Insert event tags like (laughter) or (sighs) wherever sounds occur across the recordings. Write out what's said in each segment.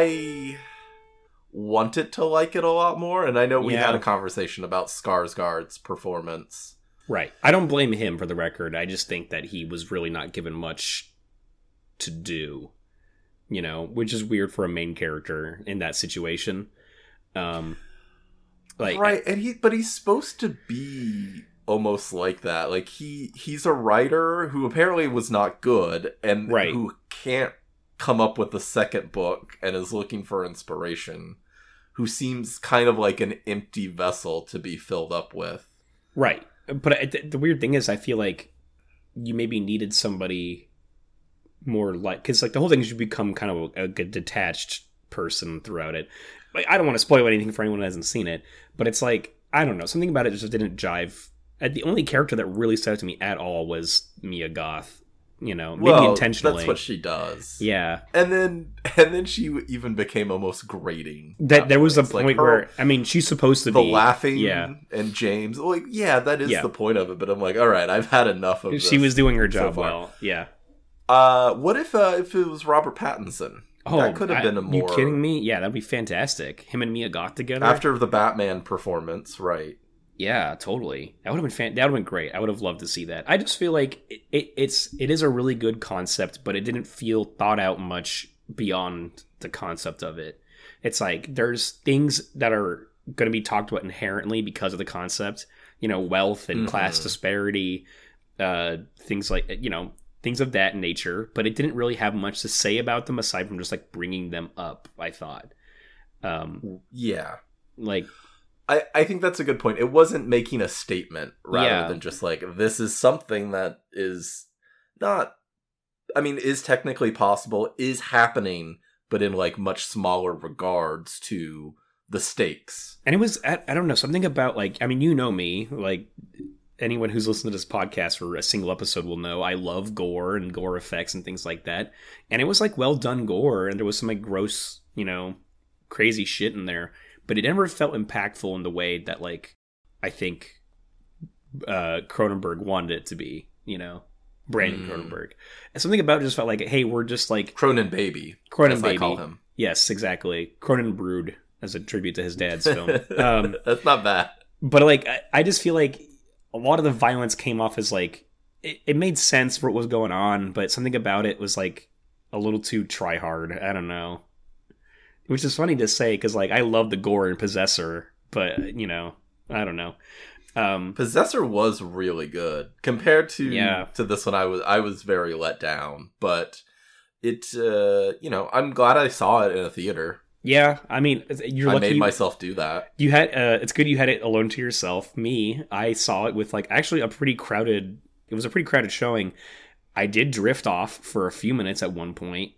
I wanted to like it a lot more, and I know we Yeah. had a conversation about Skarsgård's performance. Right. I don't blame him for the record. I just think that he was really not given much to do. You know, which is weird for a main character in that situation. Um like right, and he but he's supposed to be almost like that. Like he he's a writer who apparently was not good and Right. who can't come up with the second book and is looking for inspiration. Who seems kind of like an empty vessel to be filled up with. Right. But th- the weird thing is, I feel like you maybe needed somebody more like because like the whole thing is you become kind of a, a detached person throughout it. I don't want to spoil anything for anyone who hasn't seen it, but it's like I don't know something about it just didn't jive. Uh, The only character that really stood out to me at all was Mia Goth. You know, maybe well, intentionally. That's what she does. yeah, And then and then she even became almost grating. that there was a points. Like, point her- where I mean she's supposed to the be laughing yeah. and James like yeah that is Yeah. the point of it but I'm like all right I've had enough of She was doing her job far. well. Yeah. uh what if uh if it was Robert Pattinson Oh, that could have I- been a more You kidding me? Yeah, that'd be fantastic. Him and Mia got together. after the Batman performance right Yeah, totally. That would have been fan- that would have been great. I would have loved to see that. I just feel like it, it, it's it is a really good concept, but it didn't feel thought out much beyond the concept of it. It's like there's things that are going to be talked about inherently because of the concept. You know, wealth and class Mhm. disparity, uh, things like you know things of that nature. But it didn't really have much to say about them aside from just like bringing them up. I thought, um, yeah like I I think that's a good point. It wasn't making a statement rather Yeah. than just like this is something that is not I mean is technically possible is happening but in like much smaller regards to the stakes. And it was I, I don't know something about like i mean you know me like anyone who's listened to this podcast for a single episode will know i love gore and gore effects and things like that. And it was like well done gore and there was some like gross you know crazy shit in there but it never felt impactful in the way that like i think uh cronenberg wanted it to be you know? Brandon Mm. cronenberg. And something about it just felt like hey we're just like Cronin baby. Cronin as baby I call him. Yes exactly. Cronin brood as a tribute to his dad's film. (laughs) Um that's not bad. but like I, I just feel like a lot of the violence came off as like it, it made sense for what was going on but something about it was like a little too try hard. I don't know which is funny to say because like i love the gore in possessor but you know i don't know um Possessor was really good compared to Yeah. to this one. I was I was very let down, but it uh, you know I'm glad I saw it in a theater. yeah i mean you're I lucky made myself do that. you had uh it's good you had it alone to yourself me i saw it with like actually a pretty crowded it was a pretty crowded showing i did drift off for a few minutes at one point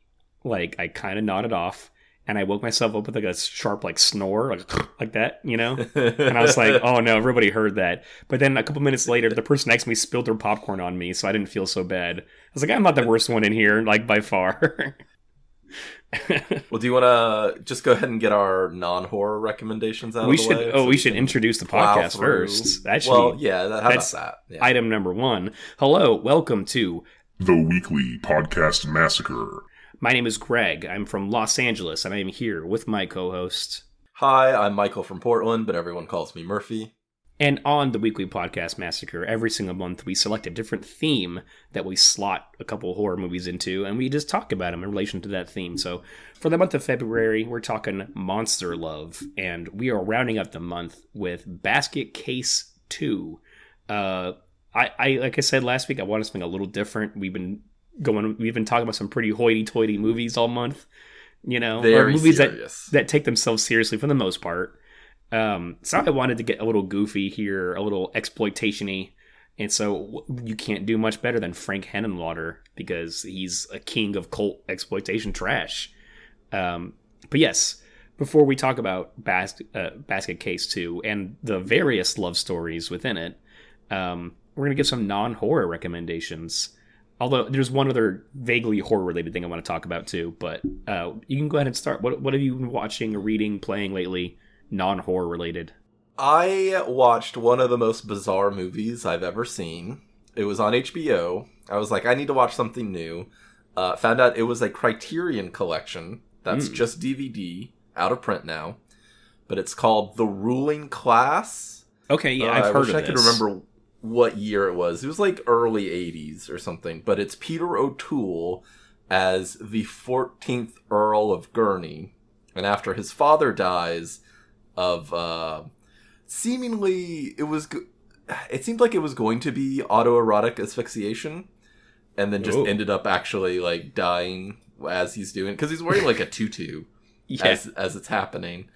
like i kind of nodded off and i woke myself up with like a sharp like snore like (laughs) like that you know and i was like (laughs) oh no everybody heard that but then a couple minutes later the person next to me spilled their popcorn on me so i didn't feel so bad i was like i'm not the worst one in here like by far (laughs) well, do you want to just go ahead and get our non-horror recommendations out we of the should way? oh so we we should introduce the podcast first that should well, be yeah. That, how that's about that? Yeah. Item number one. Hello, welcome to. The Weekly Podcast Massacre. My name is Greg. I'm from Los Angeles, and I am here with my co host. Hi, I'm Michael from Portland, but everyone calls me Murphy. And on the weekly podcast Massacre, every single month we select a different theme that we slot a couple horror movies into, and we just talk about them in relation to that theme. So for the month of February, we're talking Monster Love, and we are rounding up the month with Basket Case 2. Uh, I, I like I said last week, I want something a little different. We've been going, we've been talking about some pretty hoity-toity movies all month, you know, or movies that serious. that take themselves seriously for the most part. Um, so I wanted to get a little goofy here, a little exploitationy, and so you can't do much better than Frank Henenlotter because he's a king of cult exploitation trash. Um, but yes, before we talk about Bas- uh, Basket Case Two and the various love stories within it, um, we're gonna give some non-horror recommendations. Although there's one other vaguely horror-related thing I want to talk about too, but uh, you can go ahead and start. What what have you been watching reading, playing lately, non-horror related? I watched one of the most bizarre movies I've ever seen. It was on HBO. I was like, I need to watch something new. Uh, found out it was a Criterion collection That's Mm. just DVD, out of print now. But it's called The Ruling Class. Okay, yeah, Uh, I've I heard wish of I this. could remember what year it was. It was like early 80s or something. But it's Peter O'Toole as the 14th Earl of Gurney. And after his father dies of uh, seemingly, it was. It seemed like it was going to be autoerotic asphyxiation, and then just ended up actually like dying as he's doing because he's wearing like a tutu (laughs) Yeah, as as it's happening.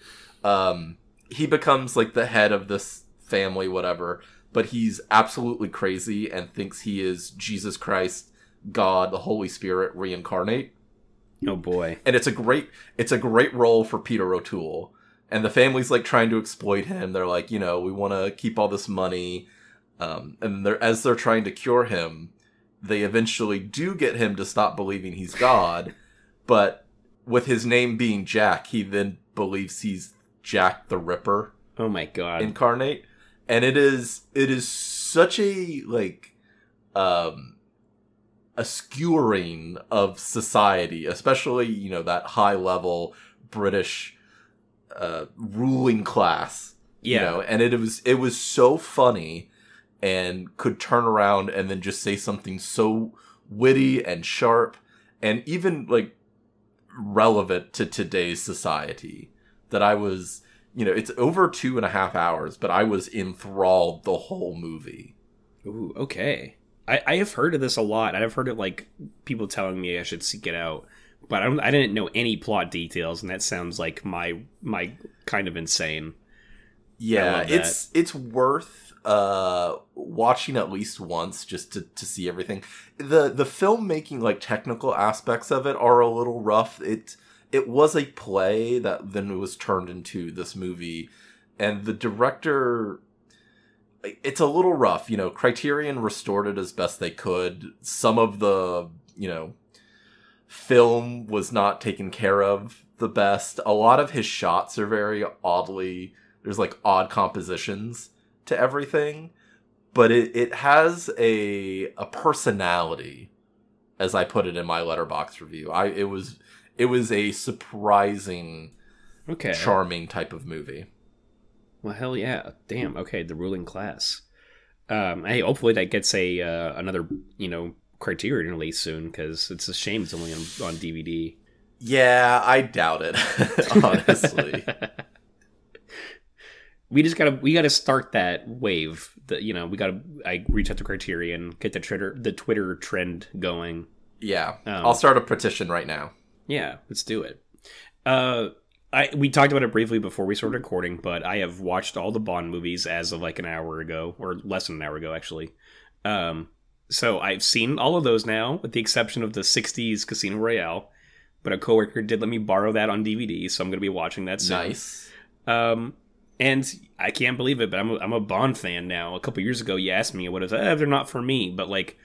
Um, he becomes like the head of this family, whatever. But he's absolutely crazy and thinks he is Jesus Christ, God, the Holy Spirit reincarnate. oh boy. And it's a great it's a great role for Peter O'Toole. And the family's like trying to exploit him. They're like, you know, we want to keep all this money. Um, and they're as they're trying to cure him, they eventually do get him to stop believing he's God. But with his name being Jack, he then believes he's Jack the Ripper Oh my god. incarnate. And it is it is such a like um a skewering of society, especially, you know, that high level British uh ruling class yeah. you know and it was it was so funny and could turn around and then just say something so witty and sharp and even like relevant to today's society that i was you know it's over two and a half hours but i was enthralled the whole movie Ooh, okay. I, I have heard of this a lot. I've heard of like people telling me I should seek it out, but I don't. I didn't know any plot details, and that sounds like my my kind of insane. yeah it's it's worth uh watching at least once just to, to see everything the the filmmaking like technical aspects of it are a little rough it it was a play that then was turned into this movie. And the director it's a little rough you know criterion restored it as best they could. Some of the you know film was not taken care of the best. A lot of his shots are very oddly there's like odd compositions to everything. But it, it has a a personality as i put it in my letterboxd review. I it was it was a surprising Okay. charming type of movie Well, hell yeah! Damn. Okay, the ruling class. Um, hey, hopefully that gets a uh, another you know Criterion release soon because it's a shame it's only on, on DVD. yeah i doubt it (laughs) honestly (laughs) we just gotta we gotta start that wave. That you know we gotta I reach out to Criterion, get the Twitter the Twitter trend going. yeah Um, i'll start a petition right now Yeah, let's do it. Uh, I we talked about it briefly before we started recording, but I have watched all the Bond movies as of like an hour ago, or less than an hour ago, actually. Um, so I've seen all of those now, with the exception of the '60s Casino Royale. But a coworker did let me borrow that on DVD, so I'm going to be watching that soon. nice Um, and I can't believe it, but I'm a, I'm a Bond fan now. A couple years ago, you asked me what is eh, they're not for me, but like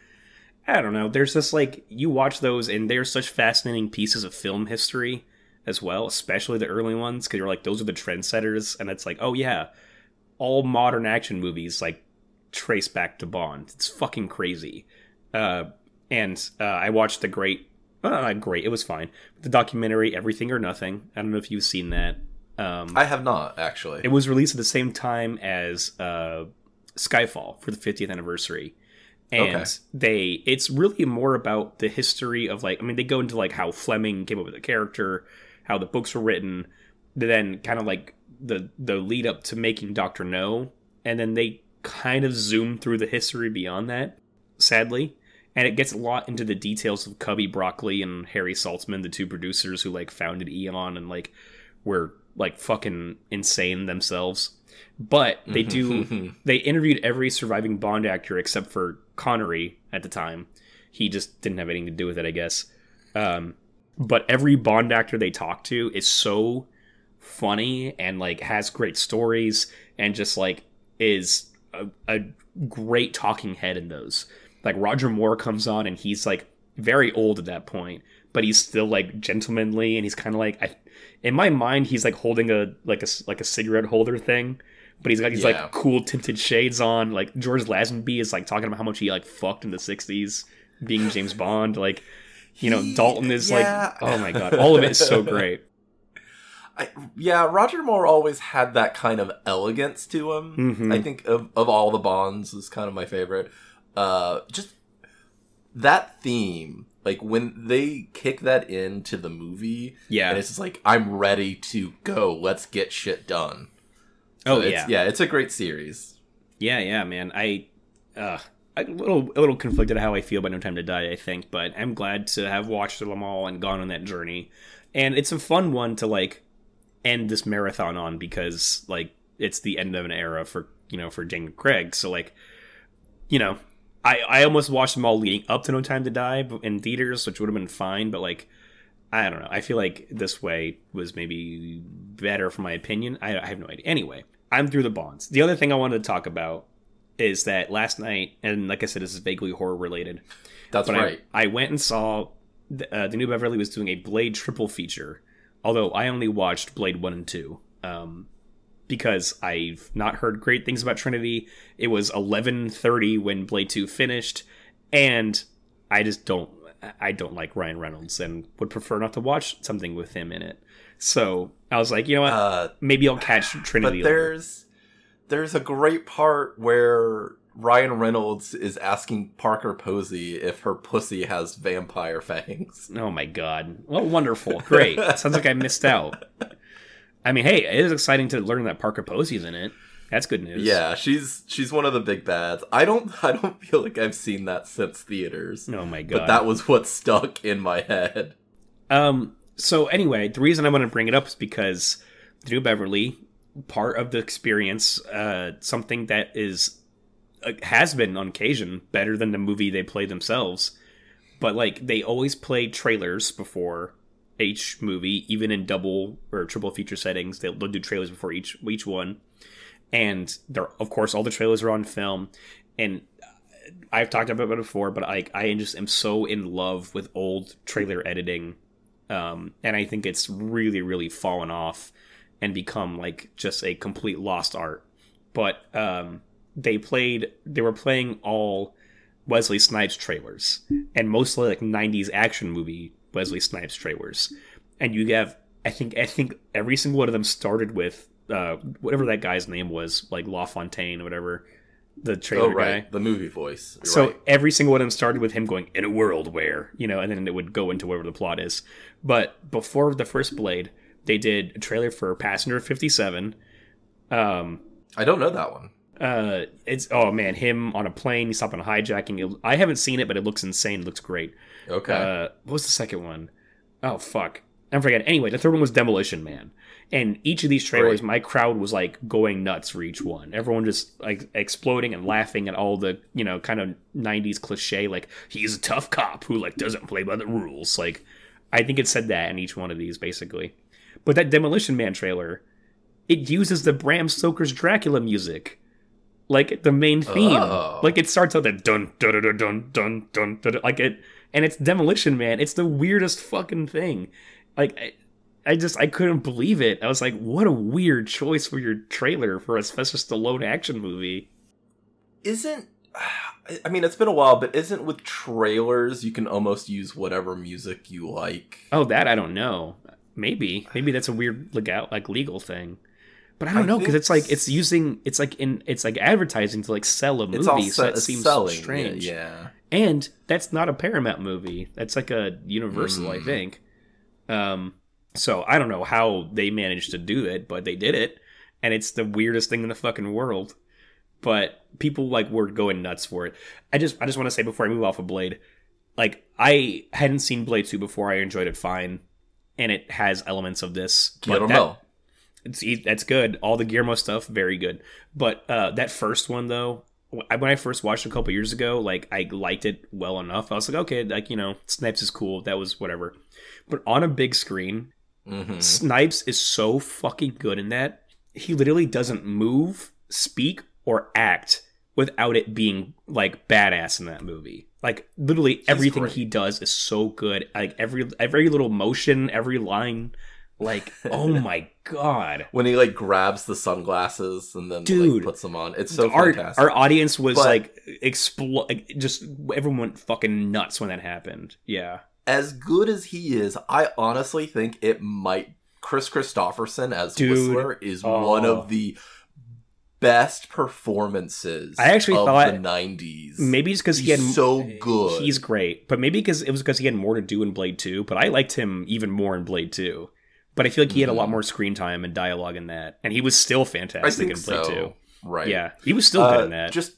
I don't know. There's this like you watch those, and they're such fascinating pieces of film history as well, especially the early ones, because you're like those are the trendsetters, and it's like oh yeah, all modern action movies like trace back to Bond. It's fucking crazy. Uh, and uh, I watched the great, well, not great. It was fine. The documentary Everything or Nothing. I don't know if you've seen that. Um, i have not actually it was released at the same time as uh, Skyfall for the 50th anniversary. And Okay. they it's really more about the history of like I mean they go into like how Fleming came up with the character, how the books were written, then kind of like the the lead up to making Doctor No, and then they kind of zoom through the history beyond that, sadly. And it gets a lot into the details of Cubby Broccoli and Harry Saltzman, the two producers who like founded Eon and like were like fucking insane themselves. But they do (laughs) they interviewed every surviving Bond actor except for Connery at the time. He just didn't have anything to do with it, I guess. Um, but every Bond actor they talk to is so funny and like has great stories and just like is a, a great talking head in those. Like Roger Moore comes on and he's like very old at that point, but he's still like gentlemanly and he's kind of like I, in my mind he's like holding a like a like a cigarette holder thing, but he's got these Yeah. like cool tinted shades on. Like George Lazenby is like talking about how much he like fucked in the '60s, being James Bond. Like You know, He- Dalton is yeah. like, oh my god, all of it is so great. (laughs) I, yeah, Roger Moore always had that kind of elegance to him. Mhm. I think of, of all the Bonds is kind of my favorite. Uh, just that theme, like when they kick that into the movie, Yeah. and it's just like I'm ready to go. Let's get shit done. Oh it's, yeah. yeah, it's a great series. Yeah, yeah, man. I, uh, a little, a little conflicted at how I feel about No Time to Die. I think, but I'm glad to have watched them all and gone on that journey. And it's a fun one to like end this marathon on because like it's the end of an era for you know for Daniel Craig. So like, you know, I I almost watched them all leading up to No Time to Die in theaters, which would have been fine. But like, I don't know. I feel like this way was maybe better for my opinion. I, I have no idea. Anyway, I'm through the bonds. The other thing I wanted to talk about is that last night, and like I said, this is vaguely horror related. That's But right. I, I went and saw the, uh, the new Beverly was doing a Blade triple feature, although I only watched Blade one and two. Um, because I've not heard great things about Trinity. It was 11:30 when Blade 2 finished and I just don't I don't like Ryan Reynolds and would prefer not to watch something with him in it. So, I was like, you know what? Uh, Maybe I'll catch but Trinity later. there's there's a great part where Ryan Reynolds is asking Parker Posey if her pussy has vampire fangs. Oh my god. Well, wonderful. Great. (laughs) Sounds like I missed out. I mean, hey, it is exciting to learn that Parker Posey's in it. That's good news. Yeah, she's she's one of the big bads. I don't (laughs) I don't feel like I've seen that since theaters. Oh my god. But that was what stuck in my head. Um. So anyway, the reason I want to bring it up is because the new Beverly, part of the experience, uh, something that is uh, has been on occasion better than the movie they play themselves, but like they always play trailers before each movie, even in double or triple feature settings. They'll, they'll do trailers before each each one, and they're of course all the trailers are on film, and I've talked about it before, but like I just am so in love with old trailer editing, um, and I think it's really, really fallen off and become like just a complete lost art. But um, they played, they were playing all Wesley Snipes trailers, and mostly like '90s action movie Wesley Snipes trailers, and you have, I think, I think every single one of them started with uh, whatever that guy's name was, like LaFontaine or whatever. The trailer oh right, guy. the movie voice. You're So right. every single one of them started with him going in a world where you know, and then it would go into whatever the plot is. But before the first Blade, they did a trailer for Passenger Fifty Seven. Um, I don't know that one. uh, it's oh man, him on a plane, he's stopping hijacking. It- I haven't seen it, but it looks insane. It looks great. Okay. Uh, what was the second one? Oh fuck, I forget. Anyway, the third one was Demolition Man, and each of these trailers, Great. my crowd was like going nuts for each one. Everyone just like exploding and laughing at all the you know kind of '90s cliche, like he's a tough cop who like doesn't play by the rules. Like, I think it said that in each one of these basically. But that Demolition Man trailer, it uses the Bram Stoker's Dracula music. Like the main theme, Oh. like it starts out that dun dun dun dun dun dun dun, like it, and it's Demolition Man. It's the weirdest fucking thing. Like I, I just I couldn't believe it. I was like, what a weird choice for your trailer for a Sylvester Stallone action movie. isn't (sighs) I mean it's been a while, but isn't with trailers you can almost use whatever music you like. Oh, that I don't know. Maybe maybe that's a weird legal like legal thing. But I don't I know because it's like it's using it's like in it's like advertising to like sell a movie. All so se- that seems selling. strange. Yeah. and that's not a Paramount movie. That's like a Universal, I Mm. think. Um, so I don't know how they managed to do it, but they did it, and it's the weirdest thing in the fucking world. But people like were going nuts for it. I just I just want to say before I move off of Blade, like I hadn't seen Blade two before. I enjoyed it fine, and it has elements of this. I don't that- know. it's that's good. All the Guillermo stuff, very good. But uh, that first one though, when I first watched it a couple years ago, like I liked it well enough. I was like, okay, like you know, Snipes is cool. That was whatever. But on a big screen, hmm Snipes is so fucking good in that. He literally doesn't move, speak, or act without it being like badass in that movie. Like literally everything great. he does is so good. Like every every little motion, every line. Like oh (laughs) my god. When he like grabs the sunglasses and then Dude. like, puts them on, it's so our fantastic. our audience was But- like explode, just everyone went fucking nuts when that happened. Yeah, as good as he is, I honestly think it might. Kris Kristofferson as Dude. Whistler is Oh. one of the best performances. I actually of thought the '90s. Maybe it's because he had so good. He's great, but maybe because it was because he had more to do in Blade Two. But I liked him even more in Blade Two. But I feel like he had a lot Mhm. more screen time and dialogue in that, and he was still I fantastic think in Blade so. Two. Right. Yeah, he was still good Uh, in that. Just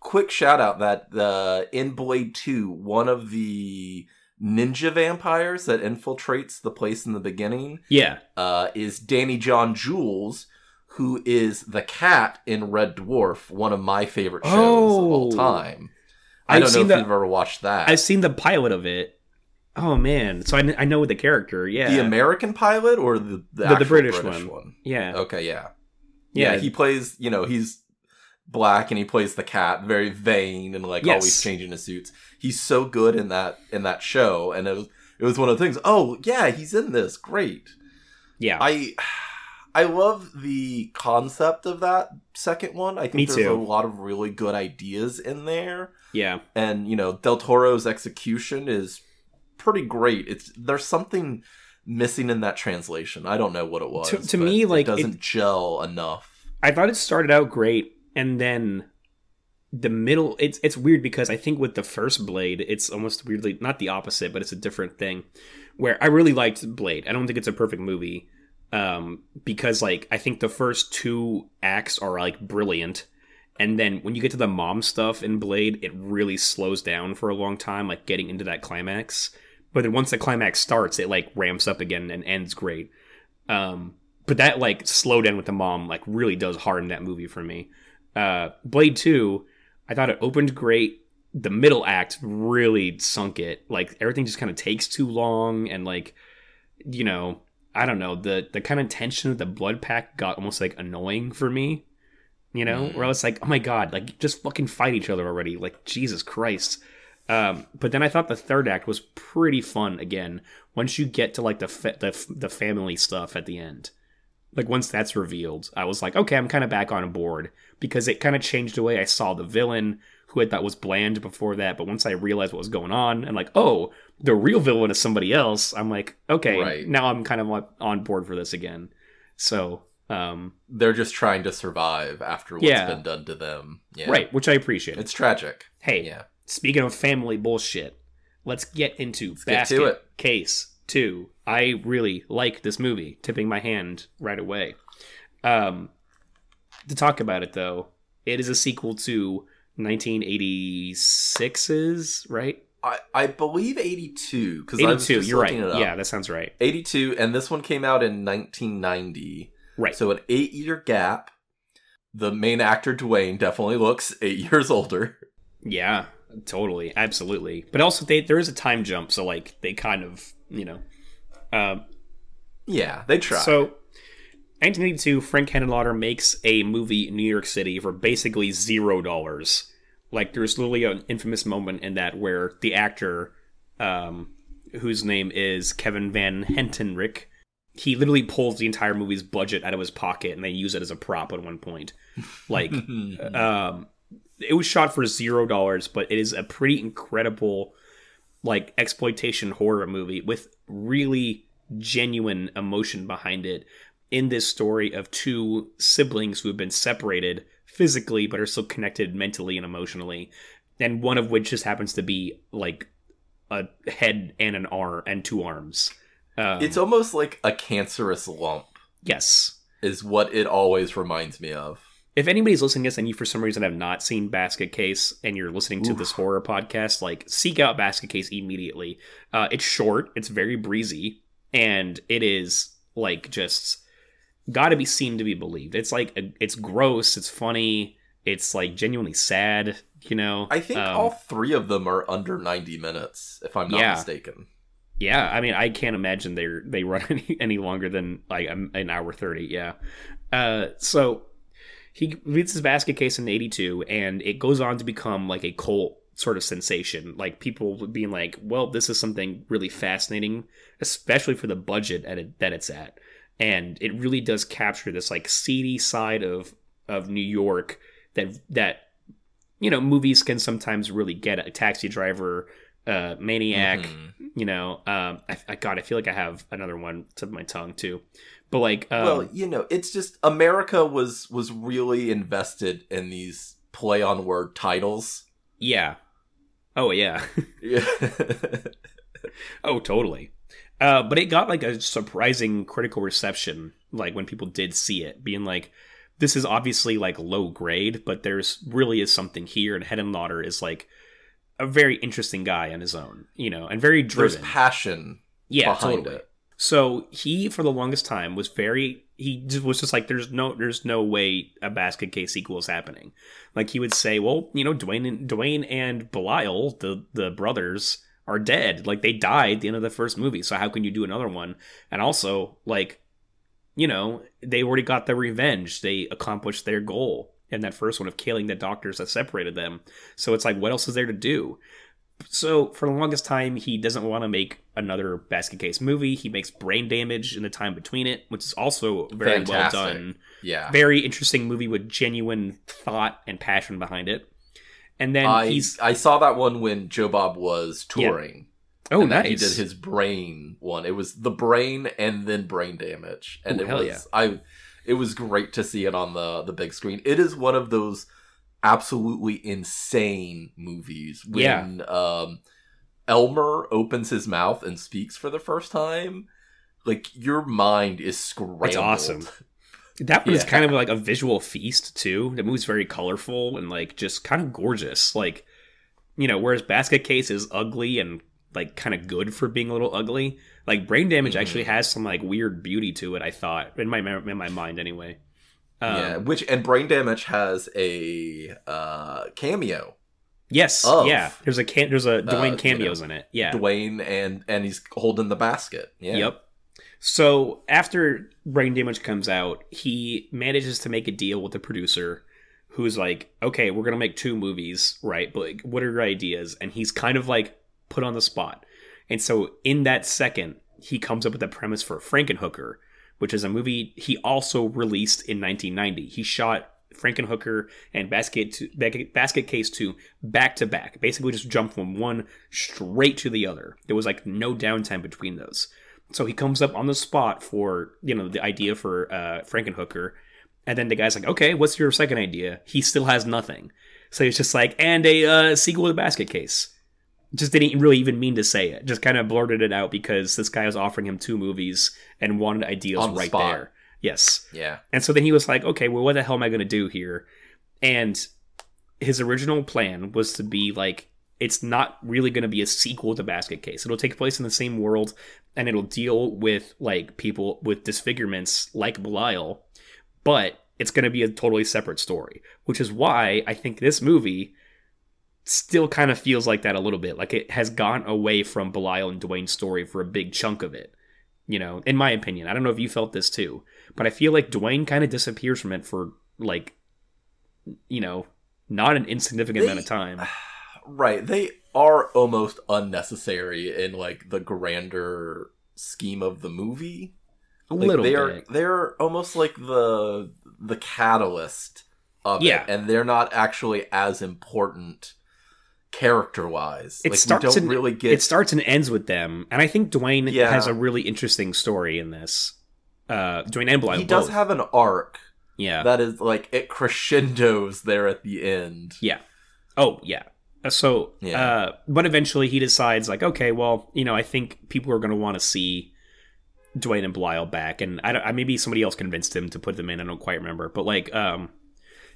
quick shout out that the in Blade 2, one of the ninja vampires that infiltrates the place in the beginning yeah, uh, is Danny John Jules, who is the cat in Red Dwarf, one of my favorite shows of all Oh. time. I I've don't know seen if the- you've ever watched that. I've seen the pilot of it. Oh man, so I, I know the character. Yeah, The American pilot or the the, The- the British British, one. one? yeah, Okay, yeah. yeah. yeah, he plays. You know, he's black and he plays the cat, very vain and like Yes. always changing his suits. He's so good in that in that show, and it was it was one of the things. Oh yeah, he's in this. Great. yeah. I I love the concept of that second one. I think Me there's too. a lot of really good ideas in there, yeah. and you know Del Toro's execution is pretty great. It's there's something missing in that translation. I don't know what it was. To- to me, like, it it- doesn't gel enough. I thought it started out great, and then the middle. It's it's weird because I think with the first Blade, it's almost weirdly not the opposite, but it's a different thing. Where I really liked Blade. I don't think it's a perfect movie, um, because like I think the first two acts are like brilliant, and then when you get to the mom stuff in Blade, it really slows down for a long time, like getting into that climax. But then once the climax starts, it like ramps up again and ends great. Um, but that like slowdown with the mom like really does harden that movie for me. Uh, Blade Two, I thought it opened great. The middle act really sunk it. Like everything just kind of takes too long, and like you know, I don't know the the kind of tension of the blood pack got almost like annoying for me. You know, Mm. where I was like, oh my god, like just fucking fight each other already. Like Jesus Christ. Um, but then I thought the third act was pretty fun again. Once you get to like the fa- the the family stuff at the end, like once that's revealed, I was like, okay, I'm kind of back on board because it kind of changed the way I saw the villain, who I thought was bland before that. But once I realized what was going on, and like, oh, the real villain is somebody else, I'm like, okay, Right. now I'm kind of on- board for this again. So, um, They're just trying to survive after what's Yeah. been done to them. Yeah. right, which I appreciate. It's tragic. hey, Yeah. Speaking of family bullshit, let's get into get Basket it. Case 2. I really like this movie, tipping my hand right away. Um, to talk about it, though, it is a sequel to 1986's, right? I, I believe 82 because I was 82, you're right. looking it up. Yeah, that sounds right. 82 and this one came out in 1990. Right. So an 8 year gap. The main actor Dwayne definitely looks 8 (laughs) years older. yeah, totally. Absolutely. But also, they, there is a time jump, so, like, they kind of, you know. Um, Yeah, they try. So, 1982, Frank Henenlotter makes a movie in New York City for basically zero dollars. Like, there's literally an infamous moment in that where the actor, um, whose name is Kevin Van Hentenryck, he literally pulls the entire movie's budget out of his pocket and they use it as a prop at one point. Like, (laughs) um, it was shot for zero dollars, but it is a pretty incredible, like, exploitation horror movie with really genuine emotion behind it in this story of two siblings who have been separated physically but are still connected mentally and emotionally. And one of which just happens to be like a head and an arm and two arms. Um, it's almost like a cancerous lump yes. is what it always reminds me of. If anybody's listening to this and you for some reason have not seen basket case and you're listening to Oof. this horror podcast like seek out basket case immediately uh, it's short it's very breezy and it is like just gotta be seen to be believed it's like it's gross it's funny it's like genuinely sad you know I think Um, all three of them are under 90 minutes, if I'm not Yeah. mistaken. Yeah, I mean, I can't imagine they they run (laughs) any, any longer than like an hour thirty. Yeah. Uh, so he reads his basket case in '82, and it goes on to become like a cult sort of sensation. Like people being like, "Well, this is something really fascinating, especially for the budget at it, that it's at." And it really does capture this like seedy side of of New York that that you know movies can sometimes really get. A taxi driver uh, Maniac. Mhm. You know, um, I, I God, I feel like I have another one to my tongue too. But like, um, well, you know, it's just America was was really invested in these play on word titles. yeah. Oh yeah. (laughs) Yeah. Oh, totally. Uh, but it got like a surprising critical reception, like when people did see it, being like, "This is obviously like low grade, but there's really is something here." And Henenlotter is like a very interesting guy on his own, you know, and very driven. There's passion yeah, behind totally. it. So he, for the longest time, was very. He was just like, "There's no, there's no way a basket case sequel is happening." Like he would say, "Well, you know, Dwayne and Dwayne and Belial, the the brothers, are dead. Like they died at the end of the first movie. So how can you do another one? And also, like, you know, they already got their revenge. They accomplished their goal in that first one of killing the doctors that separated them. So it's like, what else is there to do? So for the longest time, he doesn't want to make another basket case movie. He makes brain damage in the time between it, which is also very Fantastic. well done. Yeah. Very interesting movie with genuine thought and passion behind it. And then I he's I saw that one when Joe Bob was touring. oh and nice. He did his brain one. It was the brain and then brain damage, and Ooh, it was yeah. I. It was great to see it on the the big screen. It is one of those absolutely insane movies when um, Elmer opens his mouth and speaks for the first time. Like your mind is scrambled. It's awesome. That was Yeah. kind of like a visual feast too. The movie's very colorful and like just kind of gorgeous. Like, you know, whereas Basket Case is ugly and like kind of good for being a little ugly. Like Brain Damage Mhm. actually has some like weird beauty to it. I thought in my in my mind anyway. Um, yeah, which and brain damage has a uh, cameo. Yes. Of, yeah. There's a can- there's a Dwayne you cameos in it. Yeah. Dwayne and and he's holding the basket. Yeah. Yep. So after Brain Damage comes out, he manages to make a deal with the producer who's like, okay, we're going to make two movies, right? But like, what are your ideas? And he's kind of like put on the spot. And so in that second, he comes up with the premise for Frankenhooker, which is a movie he also released in 1990. He shot Frankenhooker and Basket to, Basket- Case 2 back to back. Basically just jumped from one straight to the other. There was like no downtime between those. So he comes up on the spot for, you know, the idea for uh, Frankenhooker. And then the guy's like, okay, what's your second idea? He still has nothing. So he's just like, and a uh, sequel to Basket Case. Just didn't really even mean to say it. Just kind of blurted it out because this guy was offering him two movies and wanted ideas the right spot. there. Yes. Yeah. And so then he was like, okay, well, what the hell am I going to do here? And his original plan was to be like, it's not really going to be a sequel to Basket Case. It'll take place in the same world and it'll deal with like people with disfigurements like Belial, but it's going to be a totally separate story, which is why I think this movie still kind of feels like that a little bit. Like it has gone away from Belial and Dwayne's story for a big chunk of it. You know, in my opinion, I don't know if you felt this too, but I feel like Dwayne kind of disappears from it for like, you know, not an insignificant They- amount of time. (sighs) Right. They are almost unnecessary in like the grander scheme of the movie. A Like, little they bit. are they're almost like the the catalyst of Yeah. it, and they're not actually as important character wise. It like starts and- really get it starts and ends with them, and I think Dwayne Yeah. has a really interesting story in this. Uh, Dwayne and Belial he does both. have an arc yeah. that is like it crescendos there at the end. Yeah. Oh, yeah. Uh, So, Yeah. uh, but eventually he decides, like, okay, well, you know, I think people are going to want to see Dwayne and Belial back, and I, don't, I maybe somebody else convinced him to put them in. I don't quite remember, but like, um,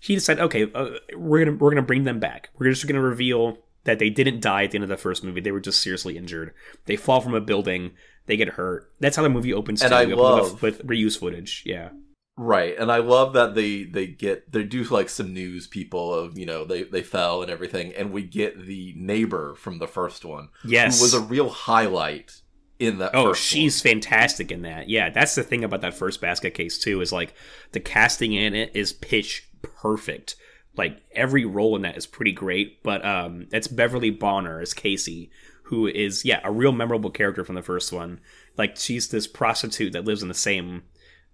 he decided, okay, uh, we're gonna we're gonna bring them back. We're just gonna reveal that they didn't die at the end of the first movie. They were just seriously injured. They fall from a building. They get hurt. That's how the movie opens. And too. I We love- with, with reuse footage. Yeah. Right, and I love that they they get they do like some news people of you know they they fell and everything, and we get the neighbor from the first one Yes. who was a real highlight in that. Oh, first she's fantastic in that. Yeah, that's the thing about that first basket case too is like the casting in it is pitch perfect. Like every role in that is pretty great, but um it's Beverly Bonner as Casey, who is yeah, a real memorable character from the first one. Like she's this prostitute that lives in the same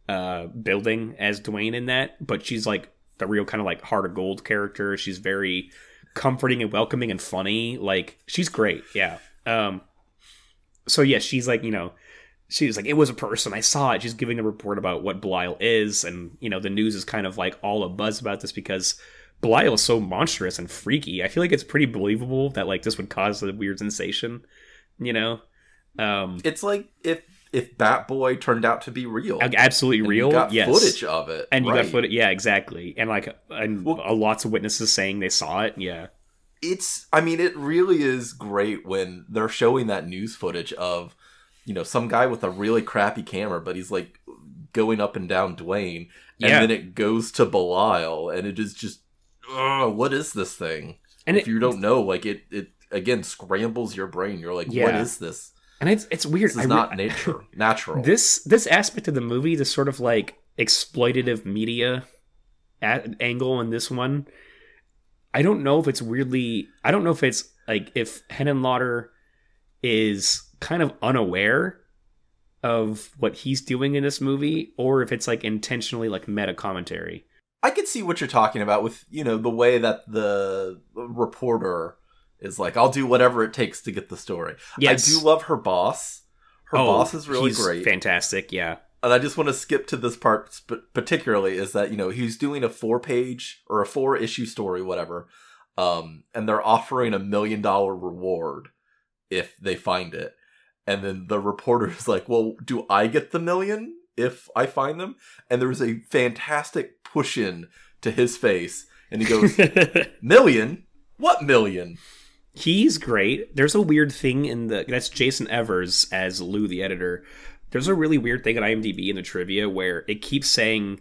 uh building as Dwayne in that, but she's like the real kind of like heart of gold character. She's very comforting and welcoming and funny. Like she's great. Yeah. Um, so yeah, she's like, you know, she's like, it was a person. I saw it. She's giving a report about what Belial is, and you know, the news is kind of like all a buzz about this because Belial is so monstrous and freaky. I feel like it's pretty believable that like this would cause a weird sensation. You know, um, It's like if if Bat Boy turned out to be real. absolutely real. You got yes, footage of it. and you right. got footage. Yeah, exactly. And like, and Well- lots of witnesses saying they saw it. Yeah, it's i mean it really is great when they're showing that news footage of you know some guy with a really crappy camera but he's like going up and down dwayne and Yeah. then it goes to belial and it is just oh what is this thing and if it, you don't know like it it again scrambles your brain you're like what Yeah. is this and it's it's weird. this I is re- not nature (laughs) natural this this aspect of the movie, this sort of like exploitative media a- angle in this one, I don't know if it's weirdly. I don't know if it's like if Henenlotter is kind of unaware of what he's doing in this movie, or if it's like intentionally like meta commentary. I can see what you're talking about with you know the way that the reporter is like, I'll do whatever it takes to get the story. Yes. I do love her boss. Her Oh, boss is really he's great, fantastic. Yeah, and I just want to skip to this part sp- particularly is that you know he's doing a four page or a four issue story, whatever, um, and they're offering a million dollar reward if they find it, and then the reporter is like, "Well, do I get the million if I find them?" And there's a fantastic push in to his face, and he goes, (laughs) Million? What million? He's great. There's a weird thing in the that's Jason Evers as Lou the editor. There's a really weird thing at IMDb in the trivia where it keeps saying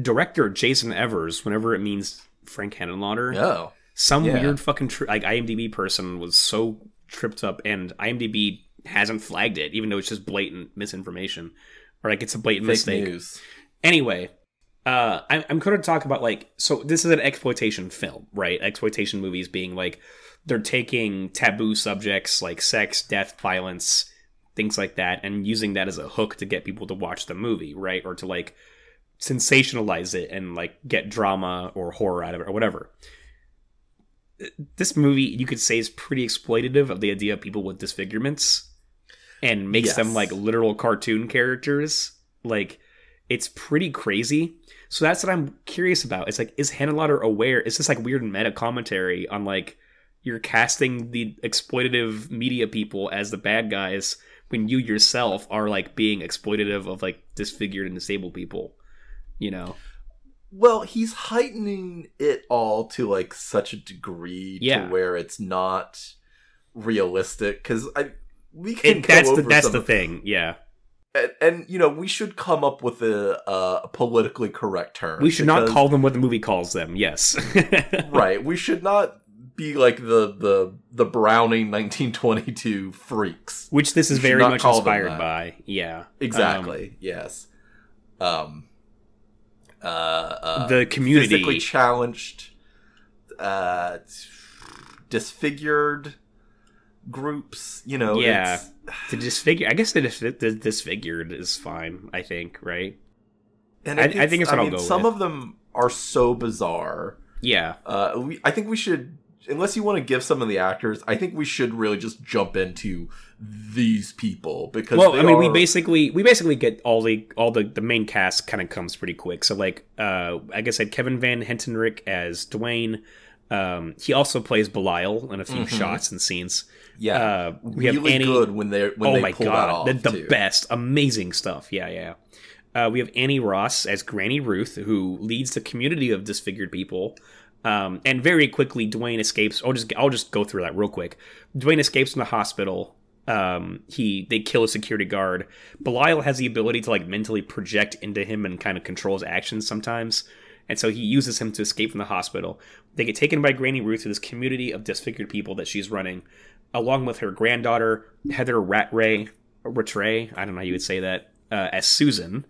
director Jason Evers whenever it means Frank Henenlotter. Oh. Some yeah. weird fucking tri- like IMDb person was so tripped up, and IMDb hasn't flagged it, even though it's just blatant misinformation, or like it's a blatant Fake mistake. news. Anyway, uh, I'm, I'm going to talk about like so this is an exploitation film, right? Exploitation movies being like they're taking taboo subjects like sex, death, violence, things like that, and using that as a hook to get people to watch the movie, right? Or to like sensationalize it and like get drama or horror out of it or whatever. This movie, you could say, is pretty exploitative of the idea of people with disfigurements and makes them like literal cartoon characters. Like, it's pretty crazy. So that's what I'm curious about. It's like, is Hannah aware? Is this like weird meta commentary on like you're casting the exploitative media people as the bad guys when you yourself are like being exploitative of like disfigured and disabled people? You know? Well, he's heightening it all to like such a degree Yeah. to where it's not realistic. Because I we can It, that's the that's the thing. Yeah. and, and you know we should come up with a, a politically correct term. We should not call them what the movie calls them. Yes. (laughs) right. We should not be like the the the Browning 1922 freaks. Which this is very much inspired by. Yeah. Exactly. yes. Um. Uh, uh, Um, the community. physically challenged, uh, disfigured groups. You know. Yeah. the disfigure. I guess the, dis- the disfigured is fine. I think. Right. and I- I think it's what I'll mean, go Some with. of them are so bizarre. Yeah. Uh, we, I think we should, unless you want to give some of the actors, I think we should really just jump into these people because well i mean we basically we basically get all the all the the main cast kind of comes pretty quick so like uh like i said kevin van hentenryck as dwayne um he also plays belial in a few Mhm. shots and scenes yeah. Uh we have annie good when they when oh they my pull god. off the, the best. Amazing stuff. Yeah yeah. Uh, we have annie ross as granny ruth who leads the community of disfigured people. Um, and very quickly dwayne escapes. I'll just i'll just go through that real quick. Dwayne escapes from the hospital. Um, he they kill a security guard. Belial has the ability to like mentally project into him and kind of control his actions sometimes. And so he uses him to escape from the hospital. They get taken by granny ruth to this community of disfigured people that she's running along with her granddaughter Heather Rattray, Rattray, I don't know how you would say that, uh, as Susan.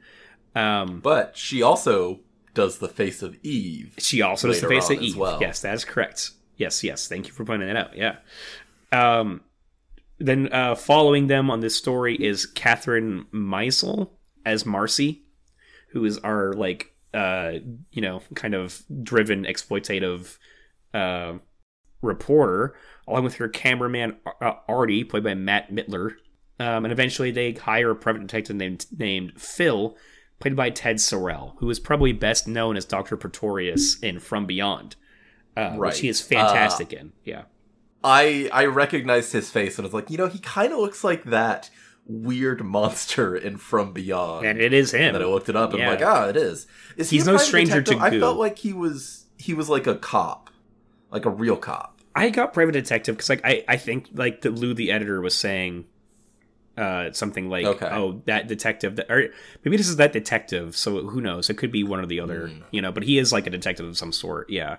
Um, but she also does the face of eve she also does the face of Eve. well. Yes, that is correct. Yes, yes. Thank you for pointing that out. Yeah. Um, then uh, following them on this story is Kathryn Meisle as Marcy, who is our like uh, you know kind of driven exploitative uh, reporter, along with her cameraman uh, Artie, played by Matt Mitler. Um, and eventually they hire a private detective named named Phil, played by Ted Sorel, who is probably best known as Doctor Pretorius in From Beyond, uh, Right. which he is fantastic in. Yeah, I I recognized his face and was like, you know, he kind of looks like that weird monster in From Beyond. and it is him. And then I looked it up and Yeah. I'm like, ah, it is. Is He's a no stranger to detective? I felt like he was he was like a cop, like a real cop. I got private detective because like I, I think like the Lou the editor was saying uh something like Okay. oh that detective that or maybe this is that detective so who knows it could be one or the other Hmm. you know but he is like a detective of some sort yeah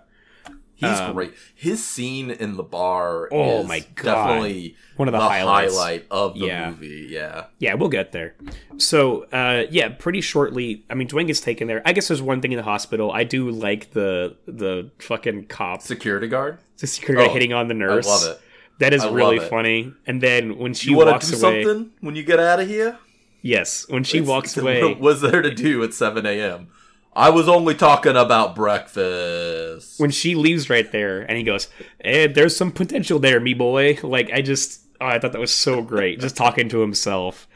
He's Um, great. His scene in the bar Oh is my God. definitely One of the the highlights. highlight of the Yeah. movie. Yeah. yeah we'll get there so uh yeah pretty shortly I mean Dwayne gets taken there I guess there's one thing in the hospital I do like the the fucking cop Security guard. the security Oh, hitting on the nurse I love it. that is really it. funny and then when she You want walks to do away something when you get out of here? yes when she It's- walks (laughs) away What was there to do at 7 a.m.? I was only talking about breakfast. when she leaves right there and he goes eh, there's some potential there me boy. Like i just oh, i thought that was so great just talking to himself.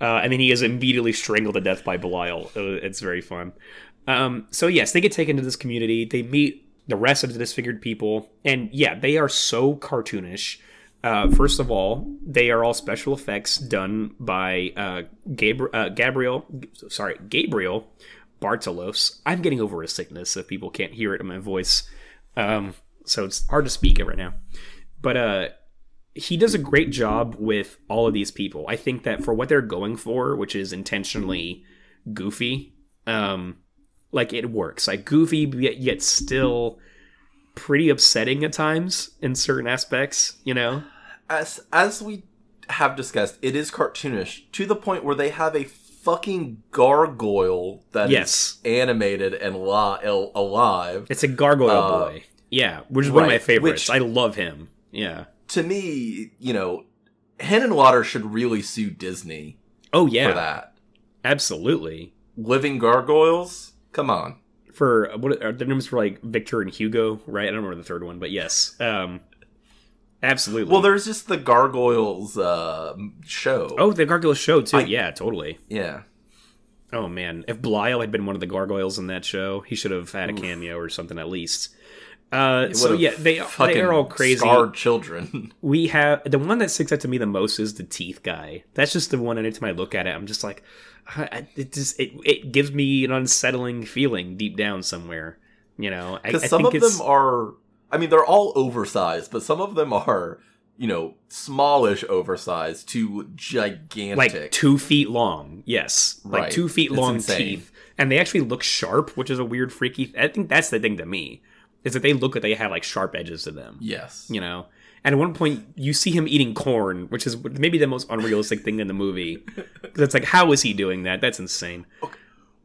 Uh, and then he is immediately strangled to death by belial. Uh, it's very fun. Um, so yes they get taken to this community. They meet the rest of the disfigured people. And yeah they are so cartoonish. Uh, first of all, they are all special effects done by uh, uh, Gabriel. Sorry, Gabriel Bartalos. I'm getting over a sickness if people can't hear it in my voice. Um, so it's hard to speak it right now. But uh, he does a great job with all of these people. I think that for what they're going for, which is intentionally goofy, um, like it works. Like goofy, yet, yet still pretty upsetting at times in certain aspects. You know, as as we have discussed, it is cartoonish to the point where they have a fucking gargoyle that is Yes. animated and li- alive. it's a gargoyle Uh, boy. Yeah, which is one of my favorites. which- I love him. Yeah. To me, you know, Henenlotter should really sue Disney Oh yeah, for that. absolutely. Living gargoyles? Come on. For what are the names for like Victor and Hugo, right? I don't remember the third one, but yes, um, absolutely. Well, there's just the gargoyles uh, show. oh, the Gargoyles show too. I- yeah, totally. yeah. Oh man, if Belial had been one of the gargoyles in that show, he should have had a cameo or something at least. Uh, so yeah, they they are all crazy. Scarred children. (laughs) We have the one that sticks out to me the most is the teeth guy. That's just the one. Anytime I look at it, I'm just like, I- it just it it gives me an unsettling feeling deep down somewhere. You know, Because some of them are, I mean, they're all oversized, but some of them are, you know, smallish oversized to gigantic. like two feet long. Yes, like Right. two feet It's long insane. teeth, and they actually look sharp, which is a weird, freaky. I think that's the thing to me is that they look like they have like sharp edges to them. yes. You know. And at one point, you see him eating corn, which is maybe the most unrealistic thing in the movie. 'Cause (laughs) it's like, how is he doing that? That's insane. W-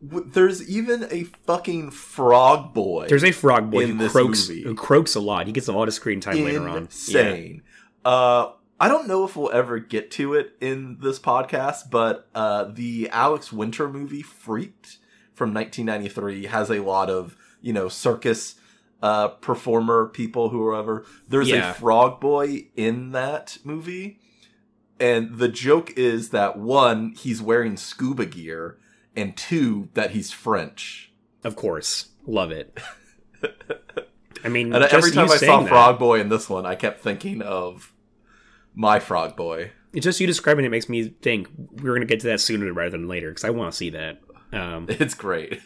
There's even a fucking frog boy. There's a frog boy In who this croaks, movie. who croaks a lot. He gets a lot of screen time later on. Yeah. insane. Uh, I don't know if we'll ever get to it in this podcast, but uh, the Alex Winter movie Freaked from 1993 has a lot of you know circus uh, performer people who are ever. There's Yeah. a frog boy in that movie, and the joke is that one he's wearing scuba gear, and two that he's French. Of course, love it. I mean, And every time I saw that- Frog Boy in this one, I kept thinking of my Frog Boy. It's just you describing it makes me think we're going to get to that sooner rather than later because I want to see that. Um, (laughs) It's great.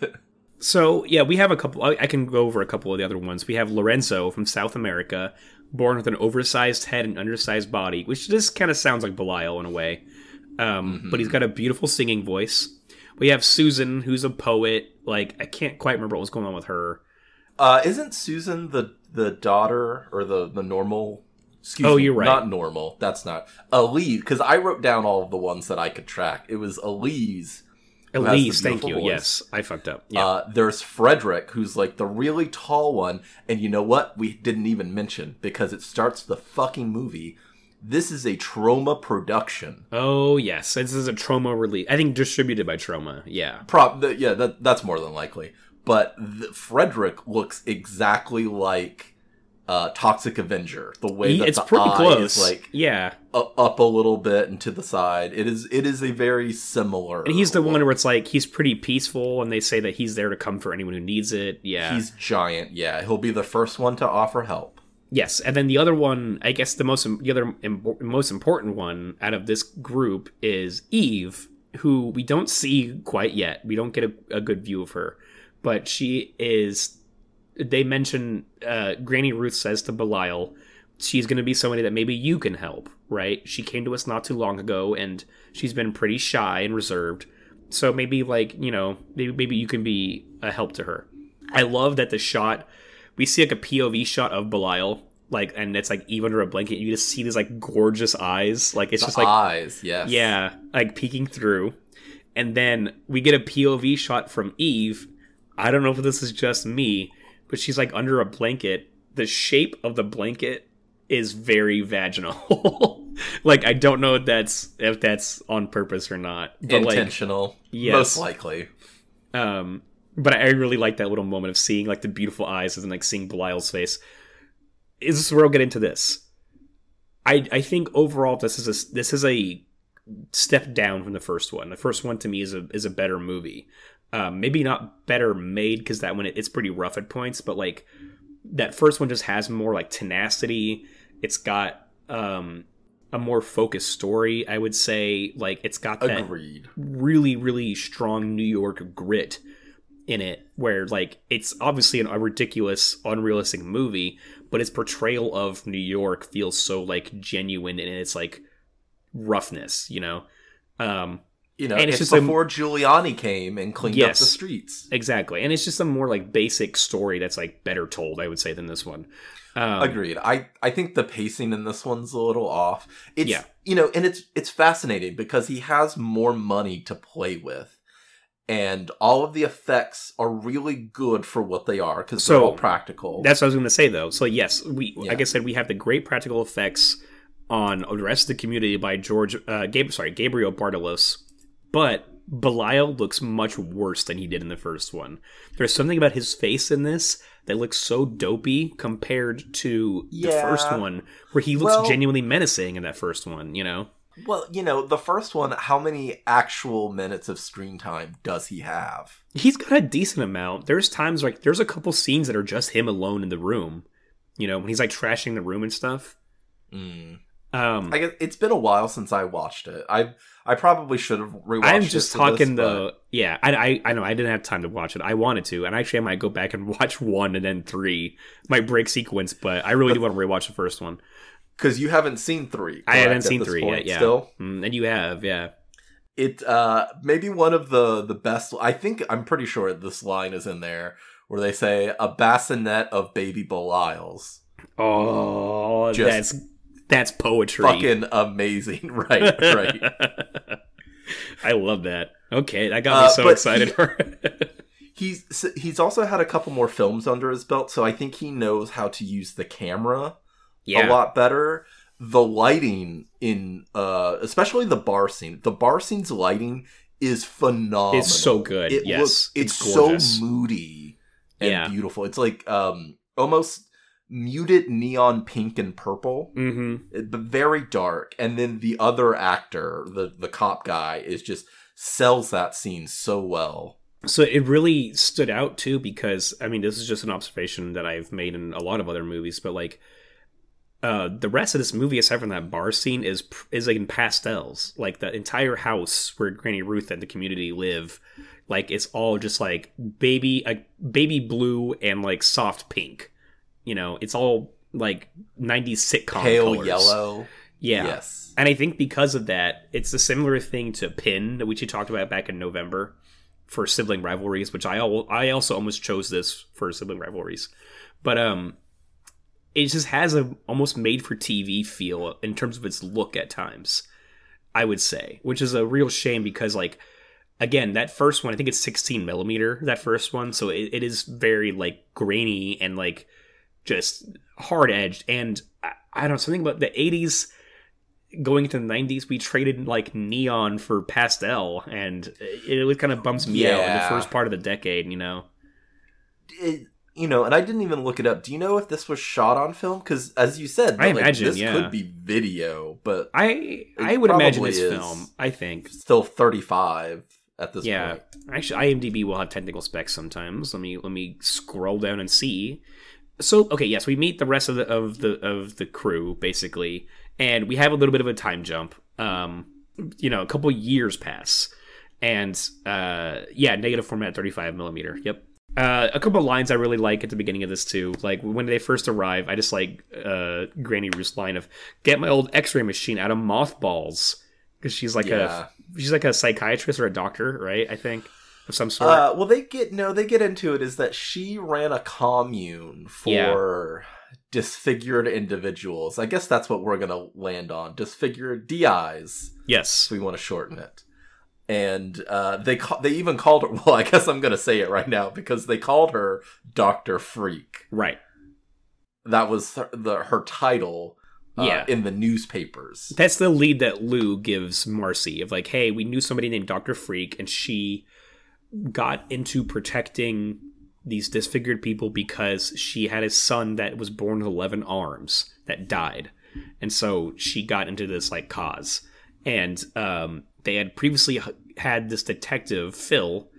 so yeah, we have a couple. I, I can go over a couple of the other ones. We have Lorenzo from South America, born with an oversized head and undersized body, which just kind of sounds like Belial in a way. Um, But he's got a beautiful singing voice. We have Susan, who's a poet. Like I can't quite remember what was going on with her. uh, isn't Susan the the daughter or the the normal? Excuse Oh, me, you're right. Not normal. That's not Elise. Because I wrote down all of the ones that I could track. It was Elise. who has the Elise, thank you. voice. Yes, I fucked up. Yeah. Uh, there's Frederick, who's like the really tall one, and you know what? We didn't even mention because it starts the fucking movie. This is a trauma production. Oh yes, this is a Trauma release. I think distributed by Trauma. Yeah. Prop, yeah, that that's more than likely. But the, Frederick looks exactly like uh, Toxic Avenger. The way that it's the pretty eye close. is like yeah, up a little bit and to the side. It is it is a very similar. and he's the one where it's like he's pretty peaceful, and they say that he's there to comfort anyone who needs it. Yeah, He's giant. Yeah, he'll be the first one to offer help. Yes, and then the other one, I guess the most the other im- most important one out of this group is Eve, who we don't see quite yet. We don't get a, a good view of her, but she is. They mention uh, Granny Ruth says to Belial, she's going to be somebody that maybe you can help. Right? She came to us not too long ago, and she's been pretty shy and reserved. So maybe like you know maybe maybe you can be a help to her. I love that the shot we see like a POV shot of Belial, like, and it's like Eve under a blanket. You just see these like gorgeous eyes, like it's The just like eyes, yes. yeah, like peeking through. And then we get a POV shot from Eve. I don't know if this is just me, but she's like under a blanket. The shape of the blanket is very vaginal. (laughs) like I don't know if that's if that's on purpose or not. But like intentional. Yes. Most likely. um, but I really like that little moment of seeing like the beautiful eyes and then like seeing Belial's face. Is this where I'll get into this? I I think overall this is a this is a step down from the first one. The first one to me is a is a better movie. Um, maybe not better made because that one it, it's pretty rough at points, but like that first one just has more like tenacity. It's got um a more focused story, I would say. Like it's got that Agreed. really really strong new york grit in it where like it's obviously an, a ridiculous unrealistic movie but its portrayal of new york feels so like genuine in its like roughness you know um You know, And it's it's, just a- before Giuliani came and cleaned up the streets. exactly and it's just a more like basic story that's like better told i would say than this one um, Agreed. I I think the pacing in this one's a little off. It's Yeah. you know, and it's it's fascinating because he has more money to play with. And all of the effects are really good for what they are because So, they're all practical. That's what I was going to say, though. So yes, we Yeah. like I said, we have the great practical effects on the rest of the community by George, uh, Gabe, sorry, Gabriel Bartalos, but Belial looks much worse than he did in the first one. There's something about his face in this that looks so dopey compared to the first one, where he looks Well- genuinely menacing in that first one. You know, well, you know, the first one, how many actual minutes of screen time does he have? he's got a decent amount. There's times like there's a couple scenes that are just him alone in the room. You know, when he's like trashing the room and stuff. Mm. Um, I guess it's been a while since I watched it. I I probably should have rewatched I'm just talking this, the yeah. I, I I know I didn't have time to watch it. I wanted to, and actually I might go back and (laughs) watch one and then three. Might break sequence, but I really do want to rewatch the first one. Because you haven't seen three. I haven't seen three point, yet. Yeah, Still, Mm, and you have yeah. it uh maybe one of the the best. I think I'm pretty sure this line is in there where they say a bassinet of baby Belials. Oh, Just that's that's poetry. Fucking amazing, (laughs) right? Right. (laughs) I love that. Okay, that got me Uh, so excited he- (laughs) He's he's also had a couple more films under his belt, so I think he knows how to use the camera yeah. a lot better. The lighting in uh especially the bar scene. The bar scene's lighting is phenomenal. It's so good. It yes, looks it's, it's so moody and Yeah. beautiful. It's like um almost muted neon pink and purple, mm-hmm. but very dark. And then the other actor, the the cop guy, is just sells that scene so well. So it really stood out too because I mean this is just an observation that I've made in a lot of other movies, but like uh the rest of this movie aside from that bar scene is is like in pastels. Like the entire house where Granny Ruth and the community live, like it's all just like baby a baby blue and like soft pink. You know, it's all like 90s sitcom Pale colors. yellow. Yeah. Yes. And I think because of that, it's a similar thing to Pin, which you talked about back in November for sibling rivalries, which I I also almost chose this for sibling rivalries. But um it just has a almost made for TV feel in terms of its look at times. I would say, which is a real shame because like again, that first one, I think it's 16 millimeter, that first one, so it, it is very like grainy and like just hard edged. And I, I don't know something about the 80s going into the 90s we traded like neon for pastel and it, it kind of bumps me out in the first part of the decade you know? It, you know, and I didn't even look it up. Do you know if this was shot on film? Because as you said, I like, imagine, this yeah. could be video, but I I would imagine it's film. I think. still 35 at this Yeah. point. Actually, IMDb will have technical specs sometimes. Let me let me scroll down and see. So okay, yes, we meet the rest of the of the of the crew basically, and we have a little bit of a time jump. Um, you know, a couple years pass, and uh, yeah, negative format, thirty five millimeter. Yep. Uh, a couple lines I really like at the beginning of this too. Like when they first arrive, I just like uh, Granny Ruth's line of "Get my old X-ray machine out of mothballs," because she's like Yeah. a she's like a psychiatrist or a doctor, right? I think of some sort. Uh, well, they get no, they get into it. Is that she ran a commune for disfigured individuals? I guess that's what we're gonna land on. Disfigured DIs. yes. we want to shorten it. And uh, they ca- they even called her. (laughs) Well, I guess I'm gonna say it right now because they called her Doctor Freak. Right. That was her, the her title. Uh, Yeah. in the newspapers. That's the lead that Lou gives Marcy of like, hey, we knew somebody named Dr. Freak, and she got into protecting these disfigured people because she had a son that was born with 11 arms that died. And so she got into this like cause. And um, they had previously had this detective, Phil,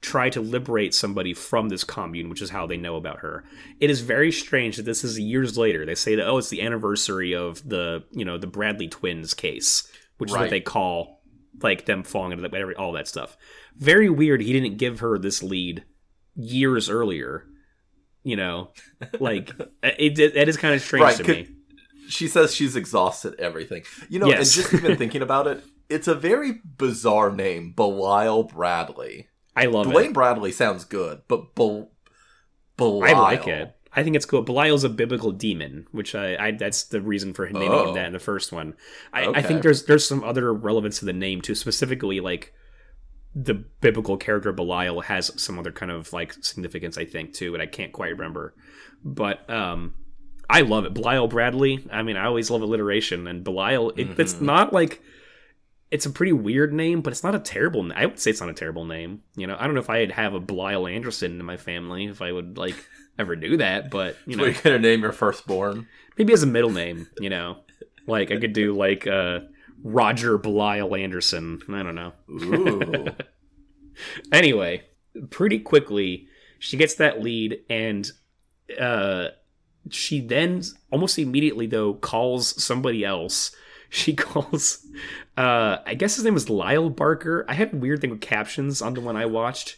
try to liberate somebody from this commune, which is how they know about her. It is very strange that this is years later. They say that oh, it's the anniversary of the you know the Bradley twins case, which is what they call like them falling into the, all that stuff. Very weird. He didn't give her this lead years earlier. You know, like (laughs) it, it, that is kind of strange Right, to could- me. She says she's exhausted everything. You know, Yes. and just even (laughs) thinking about it, it's a very bizarre name, Belial Bradley. I love Dwayne it. Bradley sounds good, but Bel- Belial. I like it. I think it's cool. Belial's a biblical demon, which I, I that's the reason for him naming Oh. him that in the first one. I, I think there's there's some other relevance to the name too, specifically like the biblical character Belial has some other kind of like significance, I think, too, but I can't quite remember. But um I love it. Belial Bradley. I mean, I always love alliteration, and Belial. It, It's Mhm. not like it's a pretty weird name, but it's not a terrible. name. I would say it's not a terrible name. You know, I don't know if I'd have a Belial Anderson in my family if I would like (laughs) ever do that, but you So know, you're gonna name your firstborn? maybe as a middle name. You know, like I could do like uh, Roger Belial Anderson. I don't know. Ooh. (laughs) Anyway, pretty quickly she gets that lead and uh she then almost immediately though calls somebody else she (laughs) calls uh i guess his name was lyle barker i had a weird thing with captions on the one i watched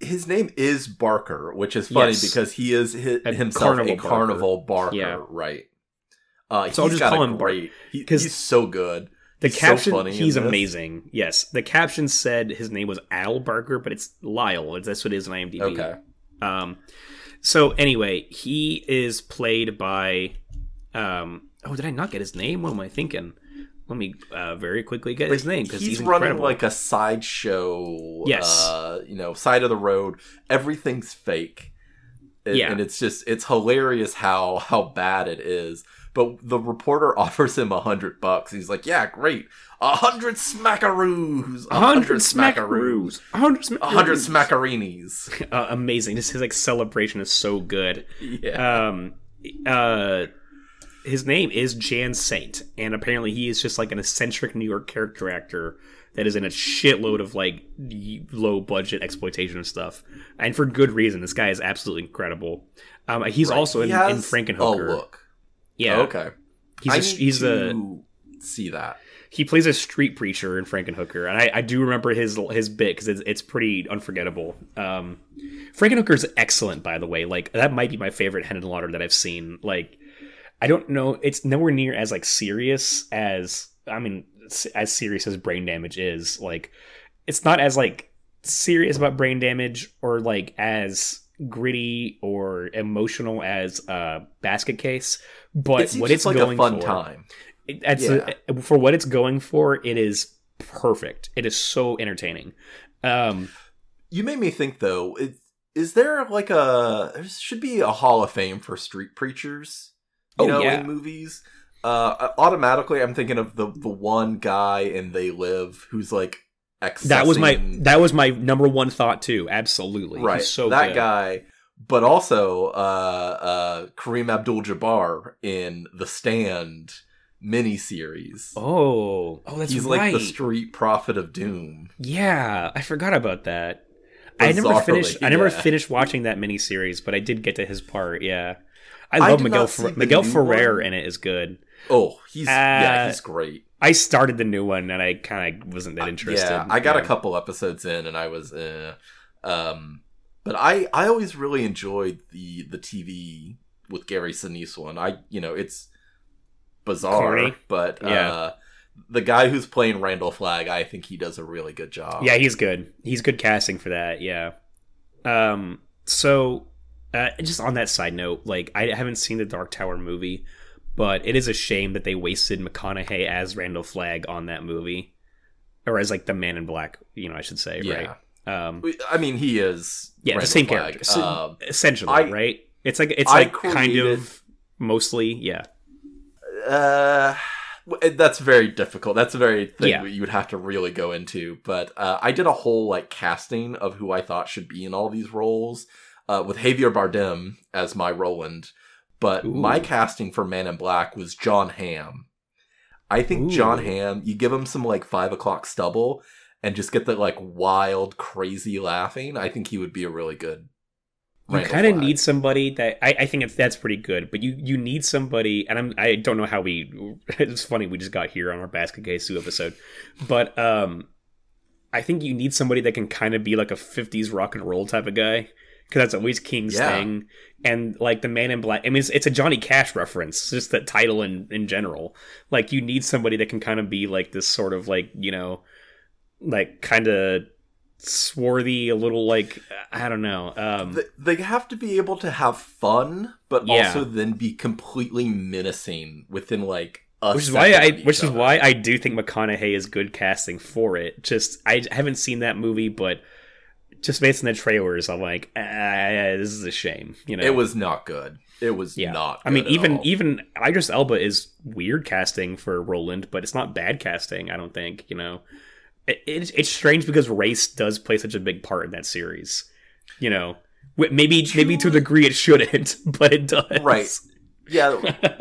his name is Barker, which is funny Yes. because he is hi A himself carnival a Barker. carnival Barker, Yeah. right? Uh, So I'll just call him Bar- great. He, 'cause he's so good. the He's so caption funny he's amazing yes the caption said his name was al barker but it's lyle that's what it is on imdb Okay. Um, so anyway, he is played by. Um, oh, did I not get his name? What am I thinking? Let me uh, very quickly get his name because he's, he's, running like a sideshow. Yes. uh, you know, side of the road. Everything's fake. It- Yeah. and it's just it's hilarious how how bad it is. But the reporter (laughs) offers him a hundred bucks. He's like, "Yeah, great, a hundred smackaroos, a hundred smackaroos, a hundred a hundred smackarinis." (laughs) Uh, amazing! This his like celebration is so good. (laughs) yeah, Um, uh, his name is Jan Saint, and apparently he is just like an eccentric New York character actor that is in a shitload of like low budget exploitation and stuff, and for good reason. This guy is absolutely incredible. Um, he's Right. also in, He in has Frankenhooker. a look. Yeah, okay. he's I a, he's a see that. he plays a street preacher in Frankenhooker, and I, I do remember his his bit because it's, it's pretty unforgettable. Um, is excellent, by the way. Like that might be my favorite Henenlotter that I've seen. Like I don't know, it's nowhere near as like serious as I mean, as serious as brain damage is. Like it's not as like serious about brain damage or like as gritty or emotional as uh basket case but it what it's like going a fun for, time. it- That's Yeah. a- for what it's going for. It is perfect. It is so entertaining. Um, You made me think though. Is, is there like a there should be a Hall of Fame for street preachers? You Oh, know, yeah. in movies. Uh, automatically, I'm thinking of the the one guy in They Live who's like that was my that was my number one thought too. Absolutely, right. He's so that good. guy. but also uh, uh, Kareem Abdul-Jabbar in the Stand miniseries. Oh, oh, that's He's right. like the street prophet of doom. yeah, I forgot about that. I never Bizarrely, finished. I never yeah. finished watching that miniseries, but I did get to his part. Yeah, I I love did Miguel. Fer- Miguel Ferrer one. in it is good. Oh, he's yeah, Uh, he's great. I started the new one and I kind of wasn't that interested. Yeah, I got Yeah. a couple episodes in, and I was, eh. um, but I I always really enjoyed the the TV with Gary Sinise one. I you know it's bizarre, Corny. but Yeah. uh, the guy who's playing Randall Flagg, I think he does a really good job. Yeah, he's good. He's good casting for that. Yeah. Um. So, uh, just on that side note, like I haven't seen the Dark Tower movie, but it is a shame that they wasted McConaughey as Randall Flagg on that movie, or as like the Man in Black. You know, I should say, yeah. right? Um. I mean, he is Yeah, the same Flagg. character, so- Um, essentially, I- right? It's like it's I like kind of mostly, yeah. Uh, that's very difficult. That's a very thing Yeah. you would have to really go into. But uh, I did a whole like casting of who I thought should be in all these roles, uh, with Javier Bardem as my Roland. But Ooh. my casting for Man in Black was Jon Hamm. I think Jon Hamm. You give him some like five o'clock stubble, and just get that like wild, crazy laughing. I think he would be a really good. You kind of need somebody that I, I think that's pretty good, but you you need somebody, and I'm I don't know how we. (laughs) It's funny we just got here on our basket case two episode, but um, I think you need somebody that can kind of be like a '50s rock and roll type of guy because that's always King's Yeah. thing, and like the Man in Black. I mean, it's, it's a Johnny Cash reference, just that title in in general. Like you need somebody that can kind of be like this sort of like you know, like kind of swarthy, a little like I don't know. Um, Th- they have to be able to have fun, but Yeah. also then be completely menacing within like which is why I which is why I do think McConaughey is good casting for it. Just I haven't seen that movie, but just based on the trailers, I'm like, ah, this is a shame. You know, it was not good. It was yeah. not. I mean, even all. even Idris Elba is weird casting for Roland, but it's not bad casting. I don't think you know. It, it's it's strange because race does play such a big part in that series. You know, maybe maybe to a degree it shouldn't, (laughs) but it does. Right. yeah,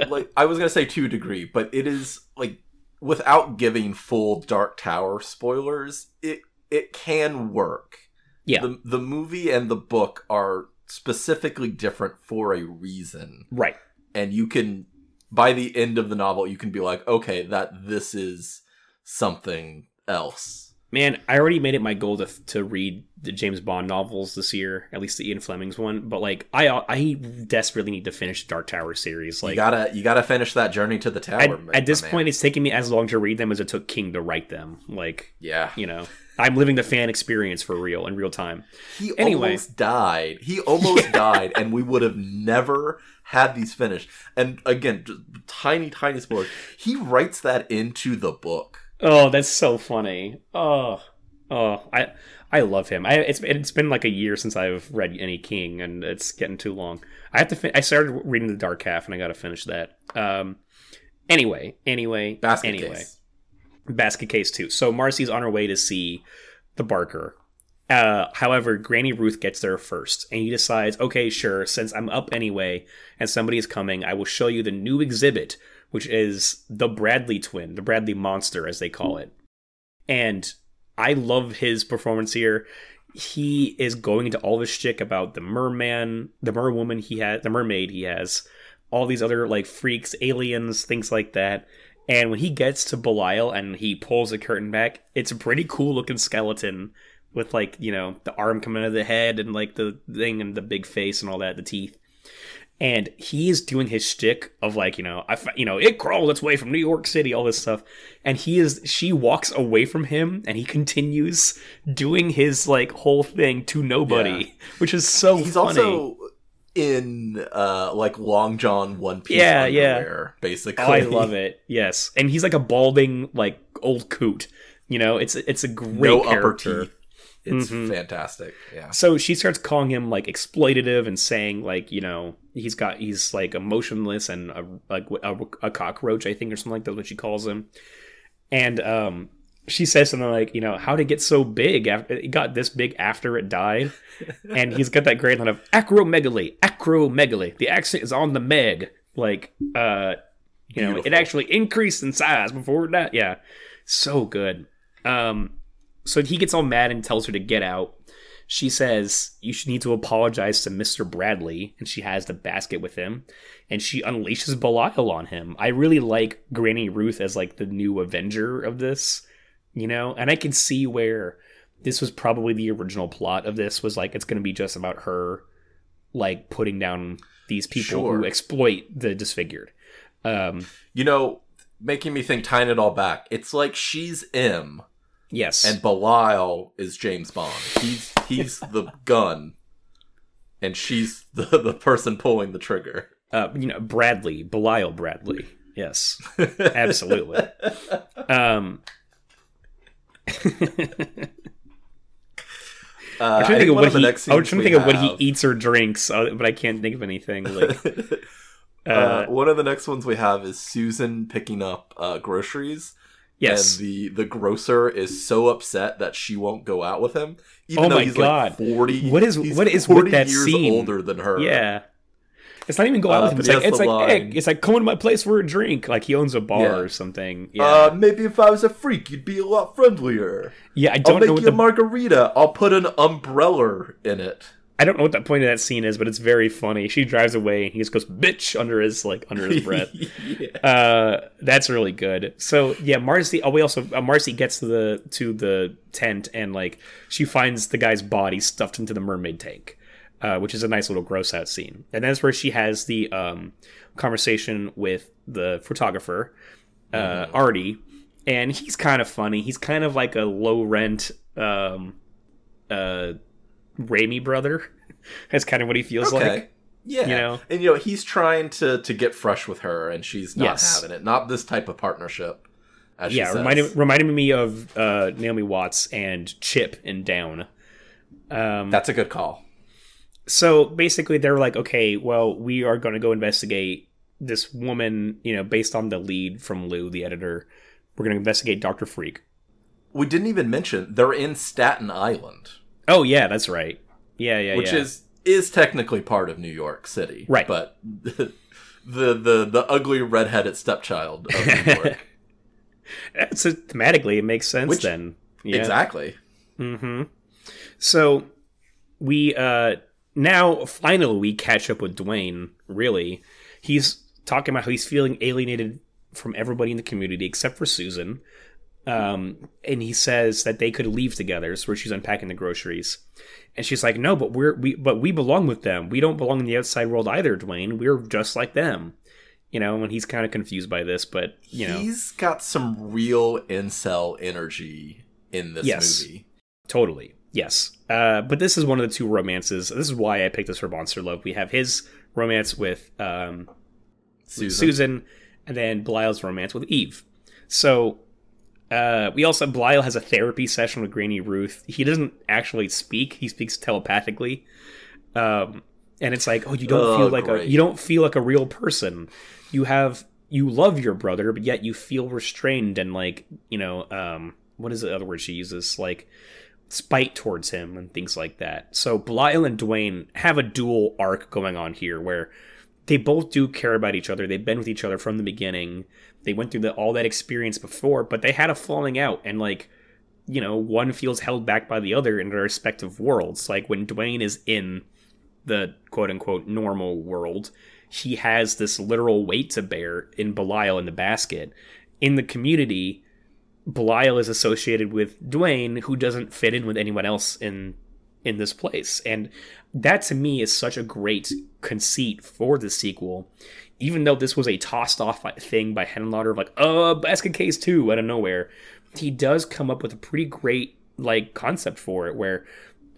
like I was gonna say to a degree, but it is like without giving full Dark Tower spoilers, it it can work. Yeah. the the movie and the book are specifically different for a reason. Right. and you can by the end of the novel you can be like okay that this is something else Man, I already made it my goal to to read the James Bond novels this year, at least the Ian Fleming's one. But like, I I desperately need to finish the Dark Tower series. Like, you gotta you gotta finish that journey to the tower at, at this man. point, it's taking me as long to read them as it took King to write them. Like, yeah you know, I'm living the fan experience for real in real time. he Anyway. almost died he almost (laughs) died and we would have never had these finished and again just tiny tiny spoiler he writes that into the book Oh, that's so funny. Oh, oh, I I love him. I it's it's been like a year since I've read any King, and it's getting too long. I have to. Fin- I started reading the Dark Half, and I got to finish that. Um. Anyway, anyway, basket anyway, case basket case too. So Marcy's on her way to see the Barker. Uh, however, Granny Ruth gets there first, and he decides, okay, sure, since I'm up anyway, and somebody is coming, I will show you the new exhibit, which is the Bradley twin, the Bradley monster, as they call it. And I love his performance here. He is going into all this shtick about the merman, the merwoman he has, the mermaid he has, all these other like freaks, aliens, things like that. And when he gets to Belial and he pulls the curtain back, it's a pretty cool looking skeleton with like you know the arm coming out of the head and like the thing and the big face and all that, the teeth. And he is doing his shtick of like you know I you know it crawls its way from New York City, all this stuff. And he is she walks away from him and he continues doing his like whole thing to nobody, (laughs) which is so he's funny. also in uh like long john one piece Yeah, yeah. basically Oh, I love it. Yes, and he's like a balding, like old coot. You know, it's it's a great no upper teeth it's Mhm. fantastic yeah So she starts calling him like exploitative and saying like you know he's got he's like emotionless and a, like a, a cockroach I think or something like that's what she calls him. And um she says something like, you know, how did it get so big? After it got this big after it died, (laughs) and he's got that great line of acromegaly, acromegaly. The accent is on the meg, like, uh, you know, it actually increased in size before that. Yeah, so good. Um, so he gets all mad and tells her to get out. She says you should need to apologize to Mister Bradley, and she has the basket with him, and she unleashes Belial on him. I really like Granny Ruth as like the new Avenger of this, you know, and I can see where this was probably the original plot of this was like it's going to be just about her like putting down these people who exploit the disfigured. Um, You know, making me think, tying it all back, it's like she's M yes, and Belial is James Bond. He's he's (laughs) the gun, and she's the the person pulling the trigger. uh, you know Bradley, Belial Bradley. Yes, absolutely. (laughs) Um, Uh, I'm trying to think of what he. next I was scenes trying to think of what he eats or drinks, uh, but I can't think of anything. Like, (laughs) uh, uh, one of the next ones we have is Susan picking up uh, groceries. Yes, And the, the grocer is so upset that she won't go out with him. Even Oh though my he's God. like 40. What is- what is with 40 that years scene? older than her. yeah. It's not even go out Uh, with him. It's like it's the like hey, it's like come to my place for a drink. Like he owns a bar Yeah. or something. Yeah, Uh, maybe if I was a freak, you'd be a lot friendlier. yeah. I I'll don't make know you what a margarita. I'll put an umbrella in it. I don't know what that point of that scene is, but it's very funny. She drives away and he just goes bitch under his like under his (laughs) breath. yeah. Uh, that's really good. So yeah, Marcy. Oh, we also uh, Marcy gets to the to the tent and like she finds the guy's body stuffed into the mermaid tank, uh, which is a nice little gross out scene. And that's where she has the um conversation with the photographer, uh, Artie, and he's kind of funny. He's kind of like a low rent um uh Raimi brother. (laughs) That's kind of what he feels Okay. like. yeah. you know? And you know, he's trying to to get fresh with her and she's not Yes. having it. Not this type of partnership. As yeah, reminded reminded me of uh, Naomi Watts and Chip and Down. Um, That's a good call. so basically, they're like, okay, well, we are going to go investigate this woman, you know, based on the lead from Lou, the editor. We're going to investigate Doctor Freak. We didn't even mention they're in Staten Island, Oh yeah, that's right. Yeah, yeah, which yeah. is is technically part of New York City. Right. But (laughs) the the the ugly redheaded stepchild of New (laughs) York. A, thematically it makes sense Which- then. Yeah. Exactly. Mm-hmm. So we uh now finally we catch up with Dwayne. Really, he's talking about how he's feeling alienated from everybody in the community except for Susan. Um, and he says that they could leave together. So where she's unpacking the groceries, and she's like, "No, but we're we but we belong with them. We don't belong in the outside world either, Dwayne. We're just like them." You know, and he's kind of confused by this, but you know, He's got some real incel energy in this Yes. movie. Totally. Yes. Uh, but this is one of the two romances. This is why I picked this for Monster Love. We have his romance with um, Susan. Susan. and then Belial's romance with Eve. So uh, we also Belial has a therapy session with Granny Ruth. He doesn't actually speak; he speaks telepathically. Um, and it's like, oh, you don't Oh, feel like great. a you don't feel like a real person. You have you love your brother, but yet you feel restrained and like you know um, what is the other word she uses like spite towards him and things like that. So Belial and Dwayne have a dual arc going on here where they both do care about each other. They've been with each other from the beginning. They went through the, all that experience before, but they had a falling out and like you know, one feels held back by the other in their respective worlds. Like when Dwayne is in the quote unquote normal world, he has this literal weight to bear in Belial in the basket. In the community, Belial is associated with Dwayne, who doesn't fit in with anyone else in in this place. And that to me is such a great conceit for the sequel. Even though this was a tossed off thing by Henenlotter of like, uh, basket case two out of nowhere, he does come up with a pretty great like concept for it where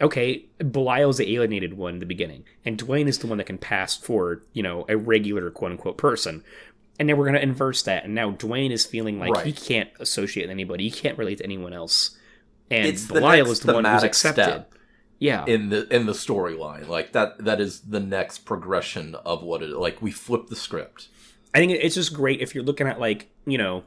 okay, Belial's the alienated one in the beginning, and Dwayne is the one that can pass for, you know, a regular quote unquote person. And then we're gonna inverse that, and now Dwayne is feeling like he can't associate with anybody, he can't relate to anyone else. And It's Belial next is the one who's accepted. step. Yeah. in the in the storyline like that that is the next progression of what it like we flip the script I think it's just great if you're looking at like, you know,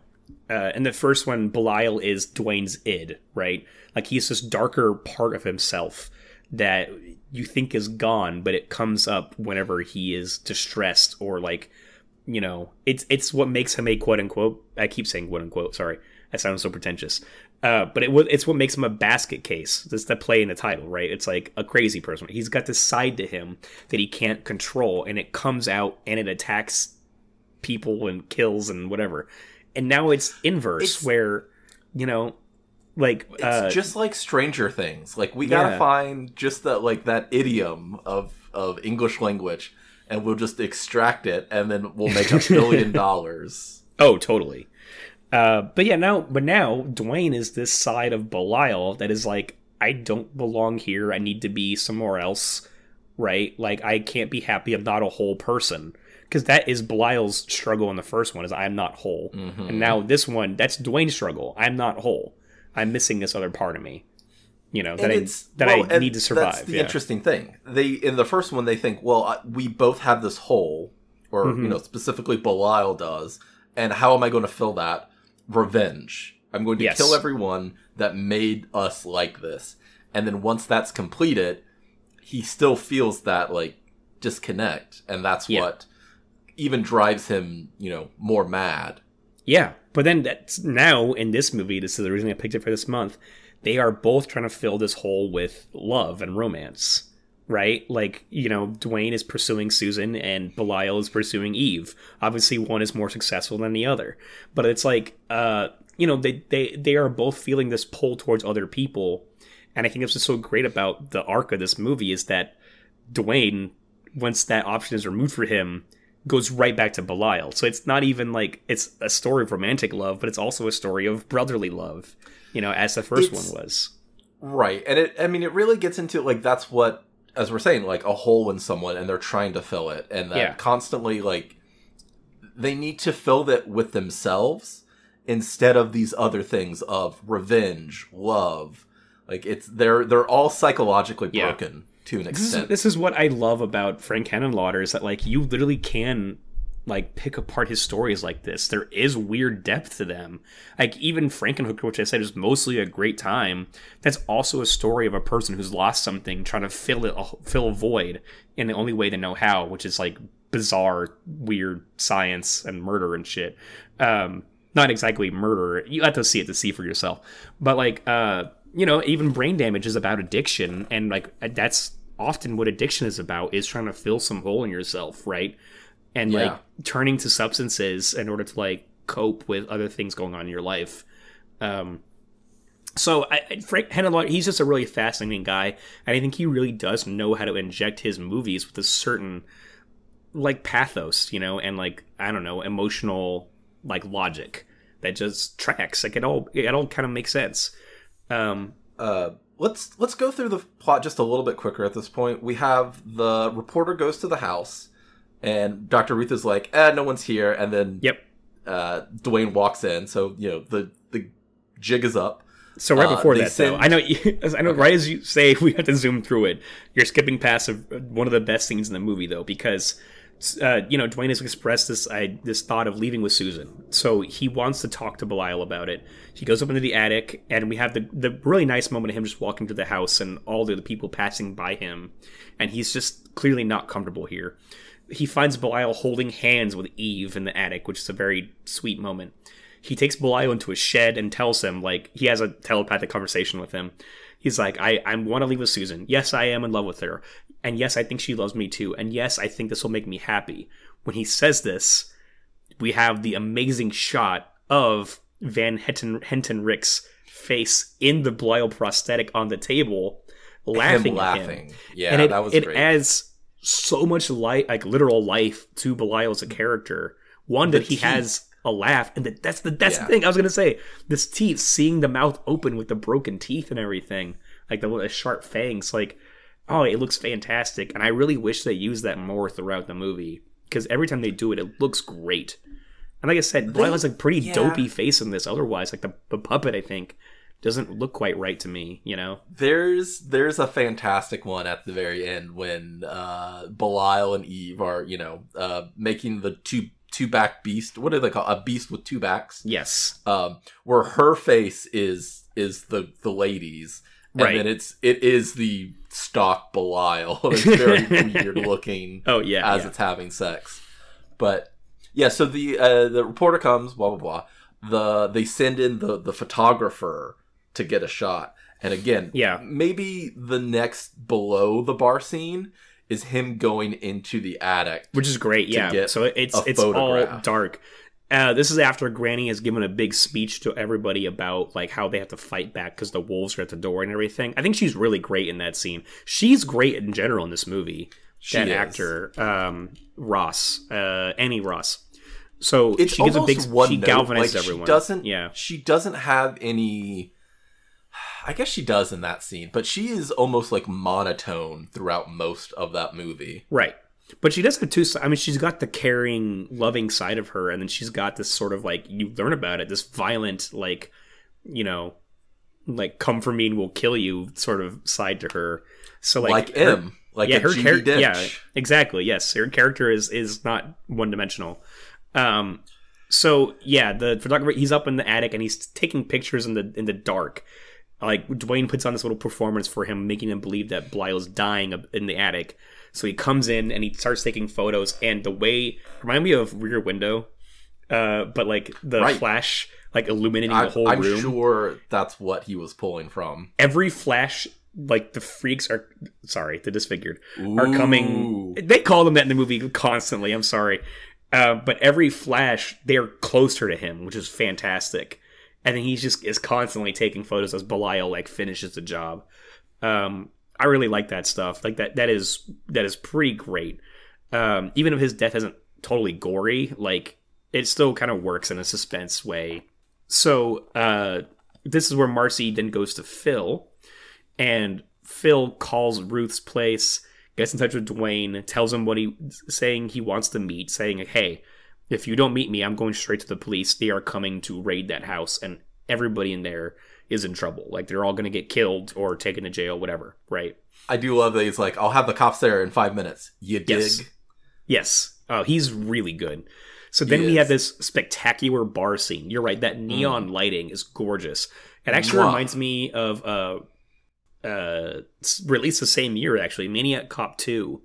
uh, in the first one, Belial is Dwayne's id, right? Like he's this darker part of himself that you think is gone, but it comes up whenever he is distressed or like, you know, it's it's what makes him a quote unquote. I keep saying quote unquote. Sorry, that sounds so pretentious. Uh, but it it's what makes him a basket case. That's the play in the title, right? It's like a crazy person. He's got this side to him that he can't control, and it comes out and it attacks people and kills and whatever. And now it's inverse, It's- where you know, like It's uh, just like Stranger Things. Like we gotta Yeah. find just that like that idiom of of English language, and we'll just extract it, and then we'll make a (laughs) billion dollars. Oh, totally. Uh, but yeah, now, but now Dwayne is this side of Belial that is like, I don't belong here. I need to be somewhere else, right? Like, I can't be happy. I'm not a whole person. Because that is Belial's struggle in the first one is I'm not whole, Mm-hmm. and now this one that's Dwayne's struggle. I'm not whole. I'm missing this other part of me. You know that I that well, I need to survive. That's the yeah. interesting thing. They in the first one they think, well, we both have this hole, or Mm-hmm. you know, specifically Belial does, and how am I going to fill that? Revenge. I'm going to Yes. kill everyone that made us like this, and then once that's completed, he still feels that like disconnect, and that's Yeah. what even drives him, you know, more mad. Yeah, but then that's now in this movie. This is the reason I picked it for this month. They are both trying to fill this hole with love and romance, right? Like you know, Dwayne is pursuing Susan and Belial is pursuing Eve. Obviously, one is more successful than the other, but it's like uh, you know, they they they are both feeling this pull towards other people, and I think that's what's so great about the arc of this movie is that Dwayne, once that option is removed for him, goes right back to Belial. So it's not even like it's a story of romantic love, but it's also a story of brotherly love, you know, as the first It's- one was. Right. And it I mean it really gets into like that's what as we're saying, like a hole in someone and they're trying to fill it. And that Yeah. constantly like they need to fill that with themselves instead of these other things of revenge, love. Like it's they're they're all psychologically Yeah. broken to an This is, extent. this is what I love about Frank Henenlotter is that like you literally can like pick apart his stories like this. There is weird depth to them. Like even Frankenhooker, which I said is mostly a great time, that's also a story of a person who's lost something, trying to fill it, fill a void in the only way they know how, which is like bizarre, weird science and murder and shit. Um, not exactly murder. You have to see it to see for yourself. But like, uh, you know, even brain damage is about addiction, and like that's often what addiction is about is trying to fill some hole in yourself, right? And Yeah. like turning to substances in order to like cope with other things going on in your life. Um, so I, Frank Henenlotter, he's just a really fascinating guy, and I think he really does know how to inject his movies with a certain like pathos, you know, and like I don't know, emotional like logic that just tracks. Like it all, it all kind of makes sense. Um, uh let's let's go through the plot just a little bit quicker at this point. We have the reporter goes to the house and Dr. Ruth is like, "Eh, no one's here." And then yep. uh Dwayne walks in, so you know, the the jig is up. So right Uh, before they that, send- though, I know, (laughs) I know. Right as you say, (laughs) we have to zoom through it. You're skipping past a, one of the best scenes in the movie, though, because uh, you know Dwayne has expressed this I, this thought of leaving with Susan. So he wants to talk to Belial about it. He goes up into the attic, and we have the the really nice moment of him just walking to the house and all the other people passing by him, and he's just clearly not comfortable here. He finds Belial holding hands with Eve in the attic, which is a very sweet moment he takes Belial into a shed and tells him like he has a telepathic conversation with him. He's like, I I want to leave with Susan. Yes, I am in love with her, and yes, I think she loves me too, and yes, I think this will make me happy. When he says this, we have the amazing shot of Van Henton Hentenryck's face in the Belial prosthetic on the table, laughing, him at him laughing. Yeah, and it, that was it great. adds so much light, like literal life, to Belial as a character. One The that he teeth. has a laugh, and that, that's the that's Yeah. the thing I was gonna say. This teeth, seeing the mouth open with the broken teeth and everything, like the little sharp fangs, like oh, it looks fantastic. And I really wish they used that more throughout the movie because every time they do it, it looks great. And like I said, Belial has a pretty yeah. dopey face in this. Otherwise, like the, the puppet, I think doesn't look quite right to me. You know. There's there's a fantastic one at the very end when uh Belial and Eve are, you know, uh making the two two back beast. What do they call a beast with two backs? Yes. Um, where her face is is the the ladies, and Right. then it's it is the stock Belial. (laughs) it's very (laughs) weird looking Oh yeah. as yeah. it's having sex. But yeah, so the uh, the reporter comes, blah blah blah. The they send in the the photographer to get a shot, and again, Yeah. maybe the next below the bar scene is him going into the attic. which is great. Yeah. So it's it's all dark. Uh, this is after Granny has given a big speech to everybody about like how they have to fight back because the wolves are at the door and everything. I think she's really great in that scene. She's great in general in this movie. She that is. actor, um, Ross, uh, Annie Ross. So It's she gives a big. one she note, galvanizes like, she everyone. doesn't- Yeah. She doesn't have any. I guess she does in that scene, but she is almost like monotone throughout most of that movie. Right. But she does have two. I mean, she's got the caring, loving side of her, and then she's got this sort of like you learn about it, this violent, like you know, like come for me and we'll kill you sort of side to her. So like, Like, her- M, like yeah, her character, yeah, exactly, yes, her character is is not one dimensional. Um, so yeah, the photographer he's up in the attic and he's taking pictures in the in the dark. Like Dwayne puts on this little performance for him, making him believe that Belial's dying in the attic. So he comes in and he starts taking photos, and the way remind me of Rear Window, uh, but like the Right. flash like illuminating I, the whole room. I'm sure that's what he was pulling from. Every flash, like the freaks are sorry, the disfigured are coming. They call them that in the movie constantly. I'm sorry, uh, but every flash they're closer to him, which is fantastic. And then he's just is constantly taking photos as Belial like finishes the job. Um, I really like that stuff. Like that that is that is pretty great. Um, even if his death isn't totally gory, like it still kind of works in a suspense way. So uh, this is where Marcy then goes to Phil, and Phil calls Ruth's place, gets in touch with Dwayne, tells him what he saying he wants to meet, saying, "Hey, if you don't meet me, I'm going straight to the police. They are coming to raid that house, and everybody in there is in trouble. Like they're all going to get killed or taken to jail, whatever. Right? I do love that he's like, I'll have the cops there in five minutes. You dig? Yes. Yes. Oh, he's really good. So then He we have this spectacular bar scene. You're right. That neon lighting is gorgeous. It actually Mwah. reminds me of uh, uh, released the same year actually, Maniac Cop Two,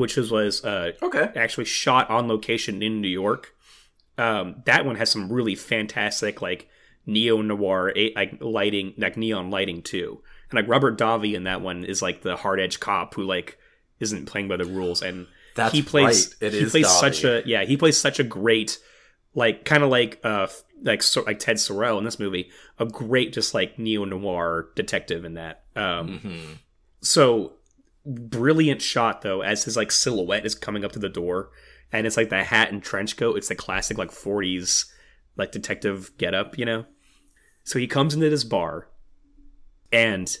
which was was uh, Okay. actually shot on location in New York. Um, that one has some really fantastic like neo noir like lighting, like neon lighting too. And like Robert Davi in that one is like the hard edge cop who like isn't playing by the rules, and That's he plays right. It he is plays Dobby. such a yeah he plays such a great like kind of like uh like so, like Ted Sorel in this movie a great just like neo noir detective in that um Mhm. so brilliant shot though as his like silhouette is coming up to the door and it's like the hat and trench coat. It's the classic like 40s like detective getup you know? So he comes into this bar and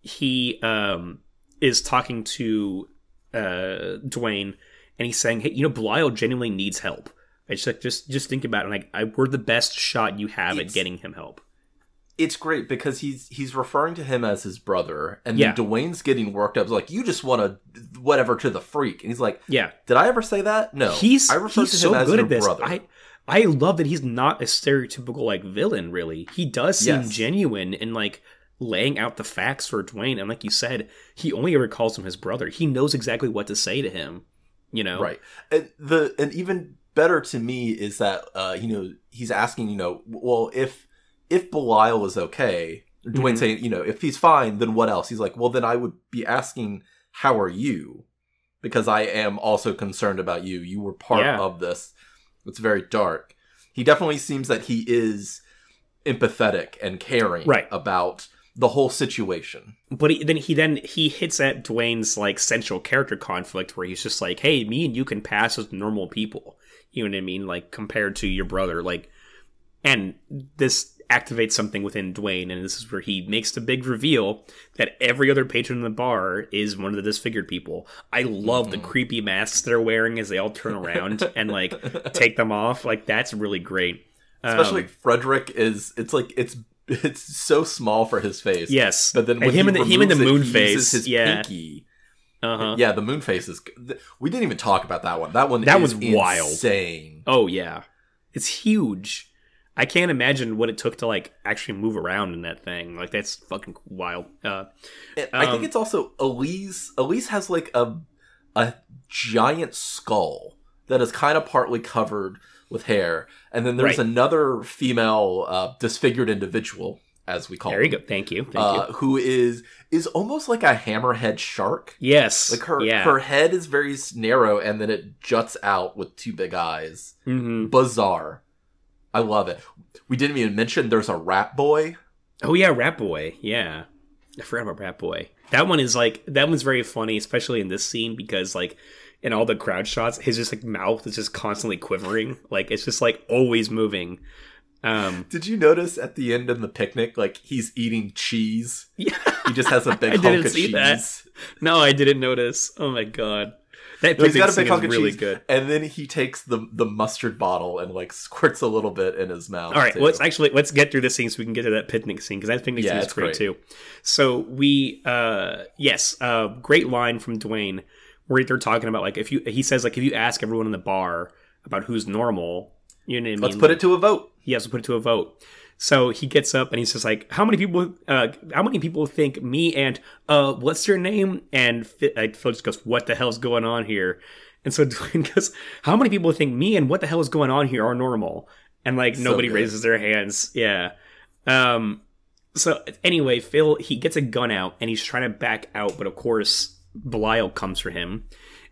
he um is talking to uh Dwayne and he's saying hey you know Belial genuinely needs help. It's like just just think about it like I, we're the best shot you have at getting him help It's great because he's he's referring to him as his brother, and Yeah. then Dwayne's getting worked up. He's like, "You just want to whatever to the freak," and he's like, yeah "Did I ever say that? No." he's I refer he's to so as good your at this. brother. I I love that he's not a stereotypical like villain. Really, he does seem Yes. genuine in like laying out the facts for Dwayne. And like you said, he only ever calls him his brother. He knows exactly what to say to him. You know, Right. And the and even better to me is that uh you know he's asking you know well if if Belial is okay, Dwayne Mhm. saying you know if he's fine then what else? He's like well then I would be asking how are you because I am also concerned about you. You were part Yeah. of this. It's very dark. He definitely seems that he is empathetic and caring Right. about the whole situation. But he, then he then he hits at Dwayne's like central character conflict where he's just like, "Hey, me and you can pass as normal people." You know what I mean? Like compared to your brother, like, and this activates something within Dwayne, and this is where he makes the big reveal that every other patron in the bar is one of the disfigured people. I love the Mhm. creepy masks they're wearing as they all turn around (laughs) and like take them off. Like that's really great. Especially Um, Frederick is it's like it's it's so small for his face. yes, But then And him he and the, him and the removes it, moon face, his yeah. pinky, Uh-huh. Yeah, the moon phase is. We didn't even talk about that one. That one That is was wild. insane. Oh yeah, it's huge. I can't imagine what it took to like actually move around in that thing. Like that's fucking wild. Uh, And I think Um, it's also Elise. Elise has like a a giant skull that is kind of partly covered with hair, and then there's Right. another female uh, disfigured individual, as we call there you them, go. Thank you. Thank uh, you. who is is almost like a hammerhead shark. Yes. Like her Yeah. her head is very narrow, and then it juts out with two big eyes. hmm Bizarre. I love it. We didn't even mention there's a rat boy. Oh yeah, Rat Boy. Yeah, I forgot about Rat Boy. That one is like that one's very funny, especially in this scene because like in all the crowd shots, his just like mouth is just constantly quivering. Like it's just like always moving. Um, Did you notice at the end in the picnic, like he's eating cheese? yeah. (laughs) He just has a big I hunk didn't of see cheese. that. No, I didn't notice. Oh my god, that he's got a big hunk of really cheese, good. and then he takes the the mustard bottle and like squirts a little bit in his mouth. All right, too. let's actually let's get through this scene so we can get to that picnic scene because that picnic Yeah, scene is great, great. too. So we, uh yes, uh great line from Dwayne where they're talking about like if you he says like if you ask everyone in the bar about who's normal, you know what I mean? let's put it to a vote. he has to put it to a vote. So he gets up and he's just like, "How many people? Uh, how many people think me and uh, what's your name?" And Phil, uh, Phil just goes, "What the hell's going on here?" And so (laughs) Dwayne goes, "How many people think me and what the hell is going on here are normal?" And like So nobody good. raises their hands. Yeah. Um. So anyway, Phil he gets a gun out and he's trying to back out, but of course Belial comes for him.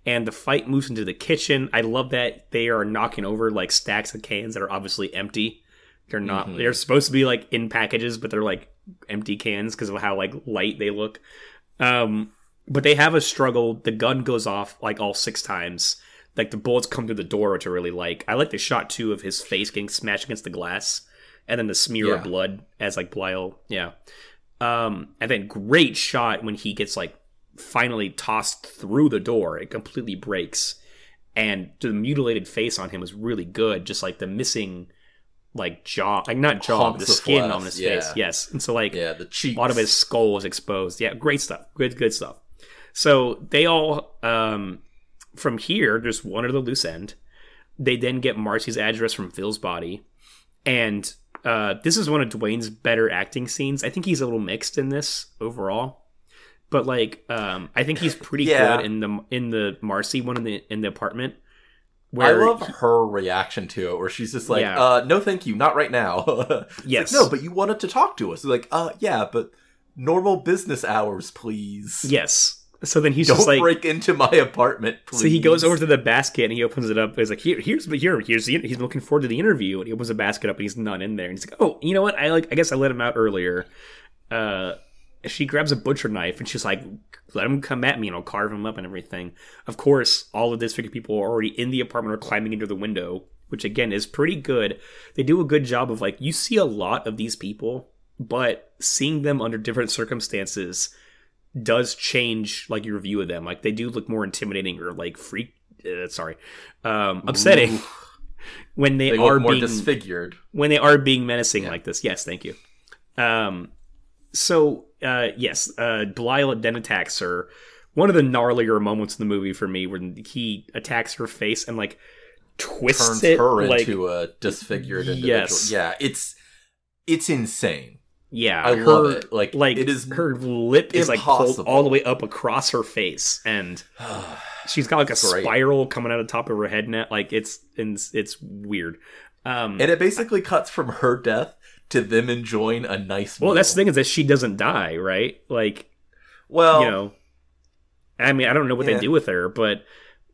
And the fight moves into the kitchen. I love that they are knocking over like stacks of cans that are obviously empty. They're not. Mhm. They're supposed to be like in packages, but they're like empty cans because of how like light they look. Um, but they have a struggle. The gun goes off like all six times. Like the bullets come through the door, which I really like. I like the shot too of his face getting smashed against the glass, and then the smear of blood as like Belial. Yeah. Um, and then great shot when he gets like finally tossed through the door. It completely breaks, and the mutilated face on him was really good. Just like the missing, like jaw, like not jaw, but the skin flesh, on his yeah. face. Yes, and so like Yeah, the cheeks. a lot of his skull was exposed. Yeah, great stuff. Good, good stuff. So they all, um, from here, just one at the loose end. They then get Marcy's address from Phil's body, and uh, this is one of Dwayne's better acting scenes. I think he's a little mixed in this overall, but like, um, I think he's pretty Yeah. good in the in the Marcy one in the in the apartment. I love he- (laughs) her reaction to it, where she's just like, Yeah. uh, "No, thank you, not right now." (laughs) It's like, Yes. no, but you wanted to talk to us. Like, uh, yeah, but normal business hours, please. yes. So then he's Don't just like, break into my apartment, please. So he goes over to the basket and he opens it up. He's like, "Here, here's here, here's the." He's looking forward to the interview, and he opens the basket up, and he's not in there. And he's like, "Oh, you know what? I like. I guess I let him out earlier." Uh, she grabs a butcher knife and she's like, "Let him come at me, and I'll carve him up and everything." Of course, all of this figure people are already in the apartment or climbing into the window, which again is pretty good. They do a good job of like you see a lot of these people, but seeing them under different circumstances does change like your view of them. Like they do look more intimidating or like freak. Uh, sorry, um, upsetting Ooh, (laughs) when they, They are more being disfigured. when they are being menacing Yeah. like this. Yes, thank you. Um, so uh, yes, uh, Belial then attacks her. One of the gnarlier moments in the movie for me, when he attacks her face and like twists Turns it, her like into a disfigured individual. Yes. Yeah, it's it's insane. yeah, I her, love it. Like, like it is her lip is like pulled all the way up across her face, and (sighs) she's got like a Great. spiral coming out of the top of her head net. Like it's it's, it's weird. Um, and it basically cuts from her death to them enjoying a nice. well, that's the thing is that she doesn't die, right? Like Well, you know, I mean, I don't know what Yeah. they do with her, but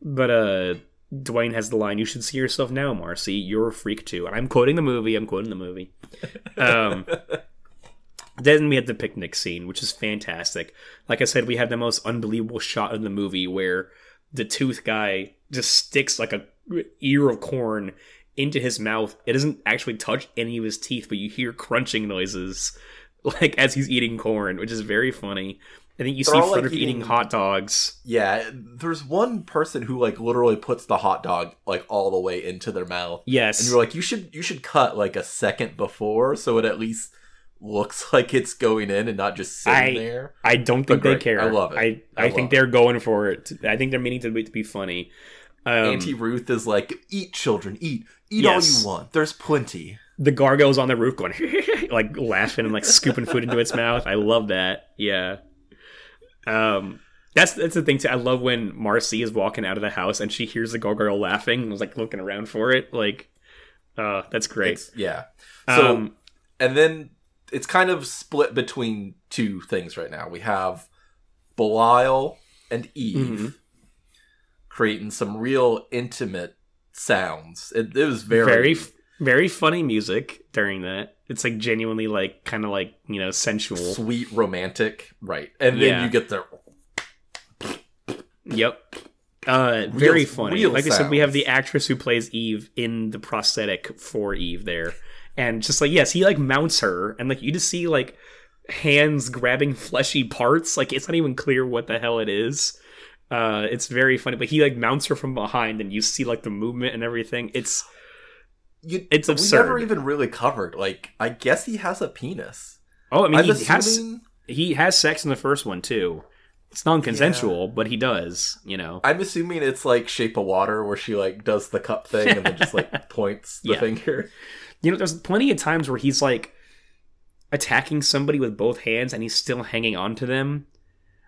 but uh, Dwayne has the line, "You should see yourself now, Marcy. You're a freak too." And I'm quoting the movie. I'm quoting the movie. Um, (laughs) then we had the picnic scene, which is fantastic. Like I said, we had the most unbelievable shot in the movie where the tooth guy just sticks like a ear of corn into his mouth. It doesn't actually touch any of his teeth, but you hear crunching noises (laughs) like as he's eating corn, which is very funny. I think you They're see all, like, eating, eating- hot dogs. yeah. There's one person who like literally puts the hot dog like all the way into their mouth, Yes. and you're like, you should you should cut like a second before, so it at least looks (laughs) like it's going in and not just sitting I- there. I don't But think they great. care. I love it. I, I I, think it. they're going for it. I think they're meaning to be, to be funny. Um, Auntie Ruth is like, "Eat, children, eat, eat Yes. all you want. There's plenty." the gargoyle's on the roof going (laughs) like laughing and like scooping food into its mouth. I love that. Yeah. Um that's that's the thing too. I love when Marcy is walking out of the house and she hears the gargoyle laughing and was like looking around for it. Like uh that's great. It's- yeah. So um and then it's kind of split between two things right now. We have Belial and Eve Mhm. Creating some real intimate sounds. It, it was very, very very funny music during that. It's like genuinely like kind of like, you know, sensual. sweet, romantic, right? And then Yeah. you get the Yep. Uh, very Real- funny. real like I said, we have the actress who plays Eve in the prosthetic for Eve there, and just like yes, he like mounts her, and like you just see like hands grabbing fleshy parts. Like it's not even clear what the hell it is. Uh, it's very funny, but he like mounts her from behind, and you see like the movement and everything. It's you, It's absurd. We never even really covered. Like, I guess he has a penis. oh, I mean, I'm he assuming. has he has sex in the first one too. It's non-consensual, but he does. You know. I'm assuming it's like Shape of Water, where she like does the cup thing and then just like (laughs) points the Yeah. finger. You know, there's plenty of times where he's like attacking somebody with both hands and he's still hanging on to them.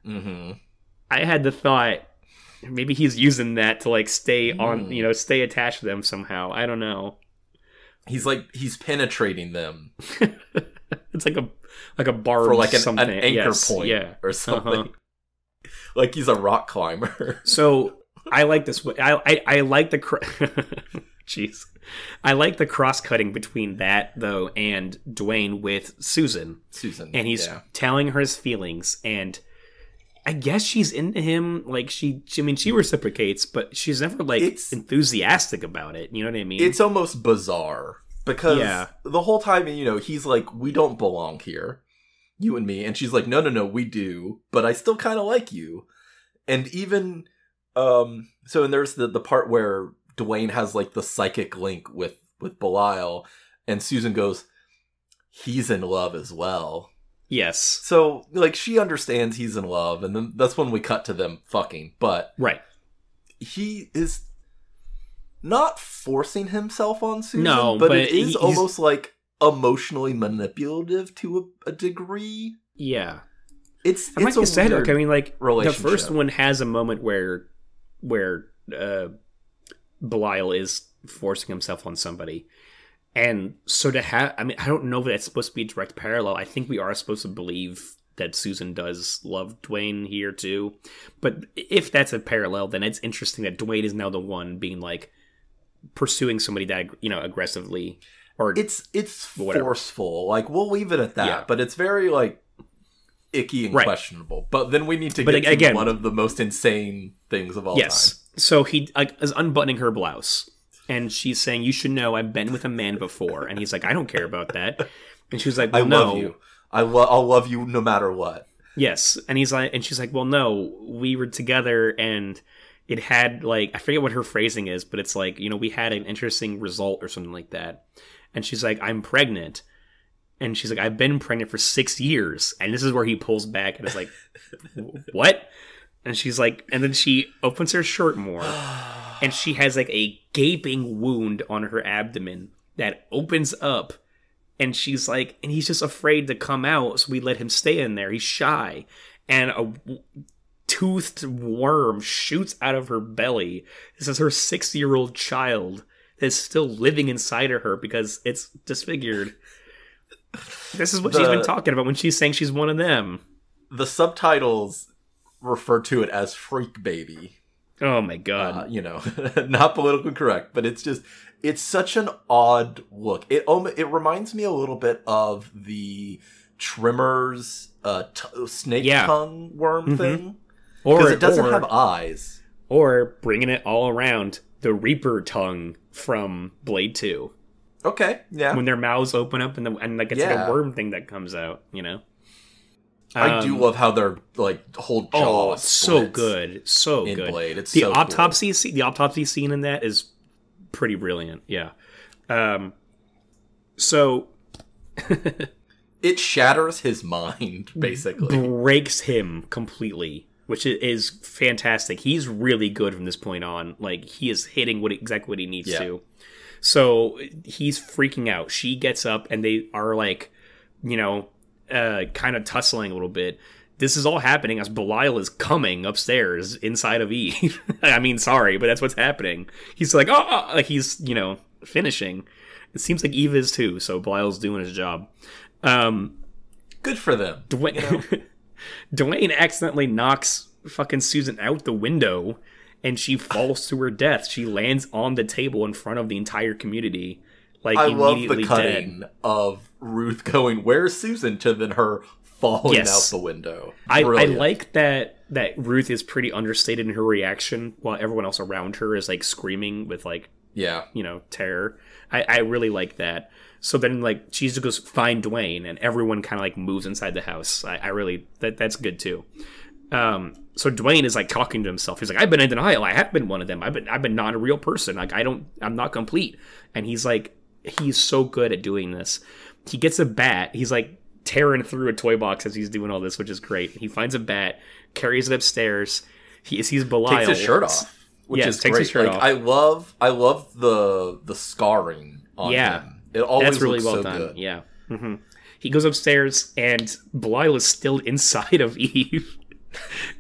hmm I had the thought maybe he's using that to like stay on, Hmm. you know, stay attached to them somehow. I don't know. He's like he's penetrating them (laughs) It's like a like a bar for like an, something. an anchor Yes, point Yeah. or something. Uh-huh. (laughs) Like he's a rock climber. (laughs) So I like this. I I, I like the. Cr- Jeez, I like the cross cutting between that though and Dwayne with Susan. Susan, and he's yeah. telling her his feelings and i guess she's into him like she, she i mean she reciprocates but she's never like It's- enthusiastic about it you know what i mean? It's almost bizarre because Yeah. the whole time you know he's like we don't belong here you and me and she's like no no no we do but i still kind of like you. And even um so and there's the the part where dwayne has like the psychic link with with belial and susan goes he's in love as well yes. So like she understands he's in love and then that's when we cut to them fucking but right. he is not forcing himself on Susan, No, but, but it he- is he's- almost like emotionally manipulative to a, a degree. yeah. It's and it's like a you said like i mean like the first one has a moment where where uh belial is forcing himself on somebody and so to have i mean i don't know if that's supposed to be a direct parallel i think we are supposed to believe that susan does love dwayne here too but if that's a parallel then it's interesting that dwayne is now the one being like pursuing somebody that you know aggressively or it's it's Whatever. forceful. Like we'll leave it at that, Yeah. but it's very like icky and Right. questionable. But then we need to But get to one of the most insane things of all yes so he like is unbuttoning her blouse and she's saying you should know i've been with a man before and he's like i don't care about that and she was like time. I well, love no. you. I lo- I'll love you no matter what. Yes, and he's like, and she's like, "Well, no, we were together, and it had like I forget what her phrasing is, but it's like you know we had an interesting result or something like that." And she's like, "I'm pregnant," and she's like, "I've been pregnant for six years," and this is where he pulls back and is like, "What?" And she's like, and then she opens her shirt more, (sighs) (sighs) (sighs) and she has like a gaping wound on her abdomen that opens up and she's like and he's just afraid to come out so we let him stay in there. He's shy. And a toothed worm shoots out of her belly. This is her six year old child that's still living inside of her because it's disfigured. This is what she's been talking about when she's saying she's one of them. The subtitles refer to it as freak baby. Oh my god uh, you know, (laughs) not politically correct, but it's just it's such an odd look. It it reminds me a little bit of the Tremors uh, t- snake Yeah. tongue worm Mhm. thing or because it doesn't or, have eyes. or bringing it all around the reaper tongue from blade 2 Okay, yeah, when their mouths open up and, the, and like it's like a worm thing that comes out you know I do Um, love how their like whole jaw Oh, so good, so good. Blade. It's the so cool. autopsy scene, the autopsy scene in that is pretty brilliant. Yeah. Um. So it shatters his mind (laughs) basically. breaks him completely, which is fantastic. He's really good from this point on. Like he is hitting what exactly what he needs Yeah. to. So he's freaking out. She gets up and they are like, you know, uh, kind of tussling a little bit. This is all happening as Belial is coming upstairs inside of Eve. (laughs) I mean, sorry, but that's what's happening. He's like, oh, oh," like he's you know finishing. It seems like Eve is too. So Belial's doing his job. Um, Good for them. Dwayne, (laughs) Dwayne accidentally knocks fucking Susan out the window and she falls to her death. She lands on the table in front of the entire community. Like I love the cutting dead. of Ruth going, "Where's Susan?" to then her falling Yes. out the window. I, I like that that Ruth is pretty understated in her reaction while everyone else around her is like screaming with like Yeah, you know terror. I, I really like that. So then like she just goes find Dwayne and everyone kind of like moves inside the house. I, I really that that's good too. Um, so Dwayne is like talking to himself. He's like, I've been in denial. I have been one of them. I've been I've been not a real person. Like I don't I'm not complete. And he's like he's so good at doing this. He gets a bat. He's like tearing through a toy box as he's doing all this, which is great. He finds a bat, carries it upstairs. He sees Belial. takes his shirt off, which Yes, is takes great. his shirt like, off. I love, I love the the scarring on Yeah. him. It always That's really looks well so done. good. Yeah. hmm He goes upstairs, and Belial is still inside of (laughs) Eve,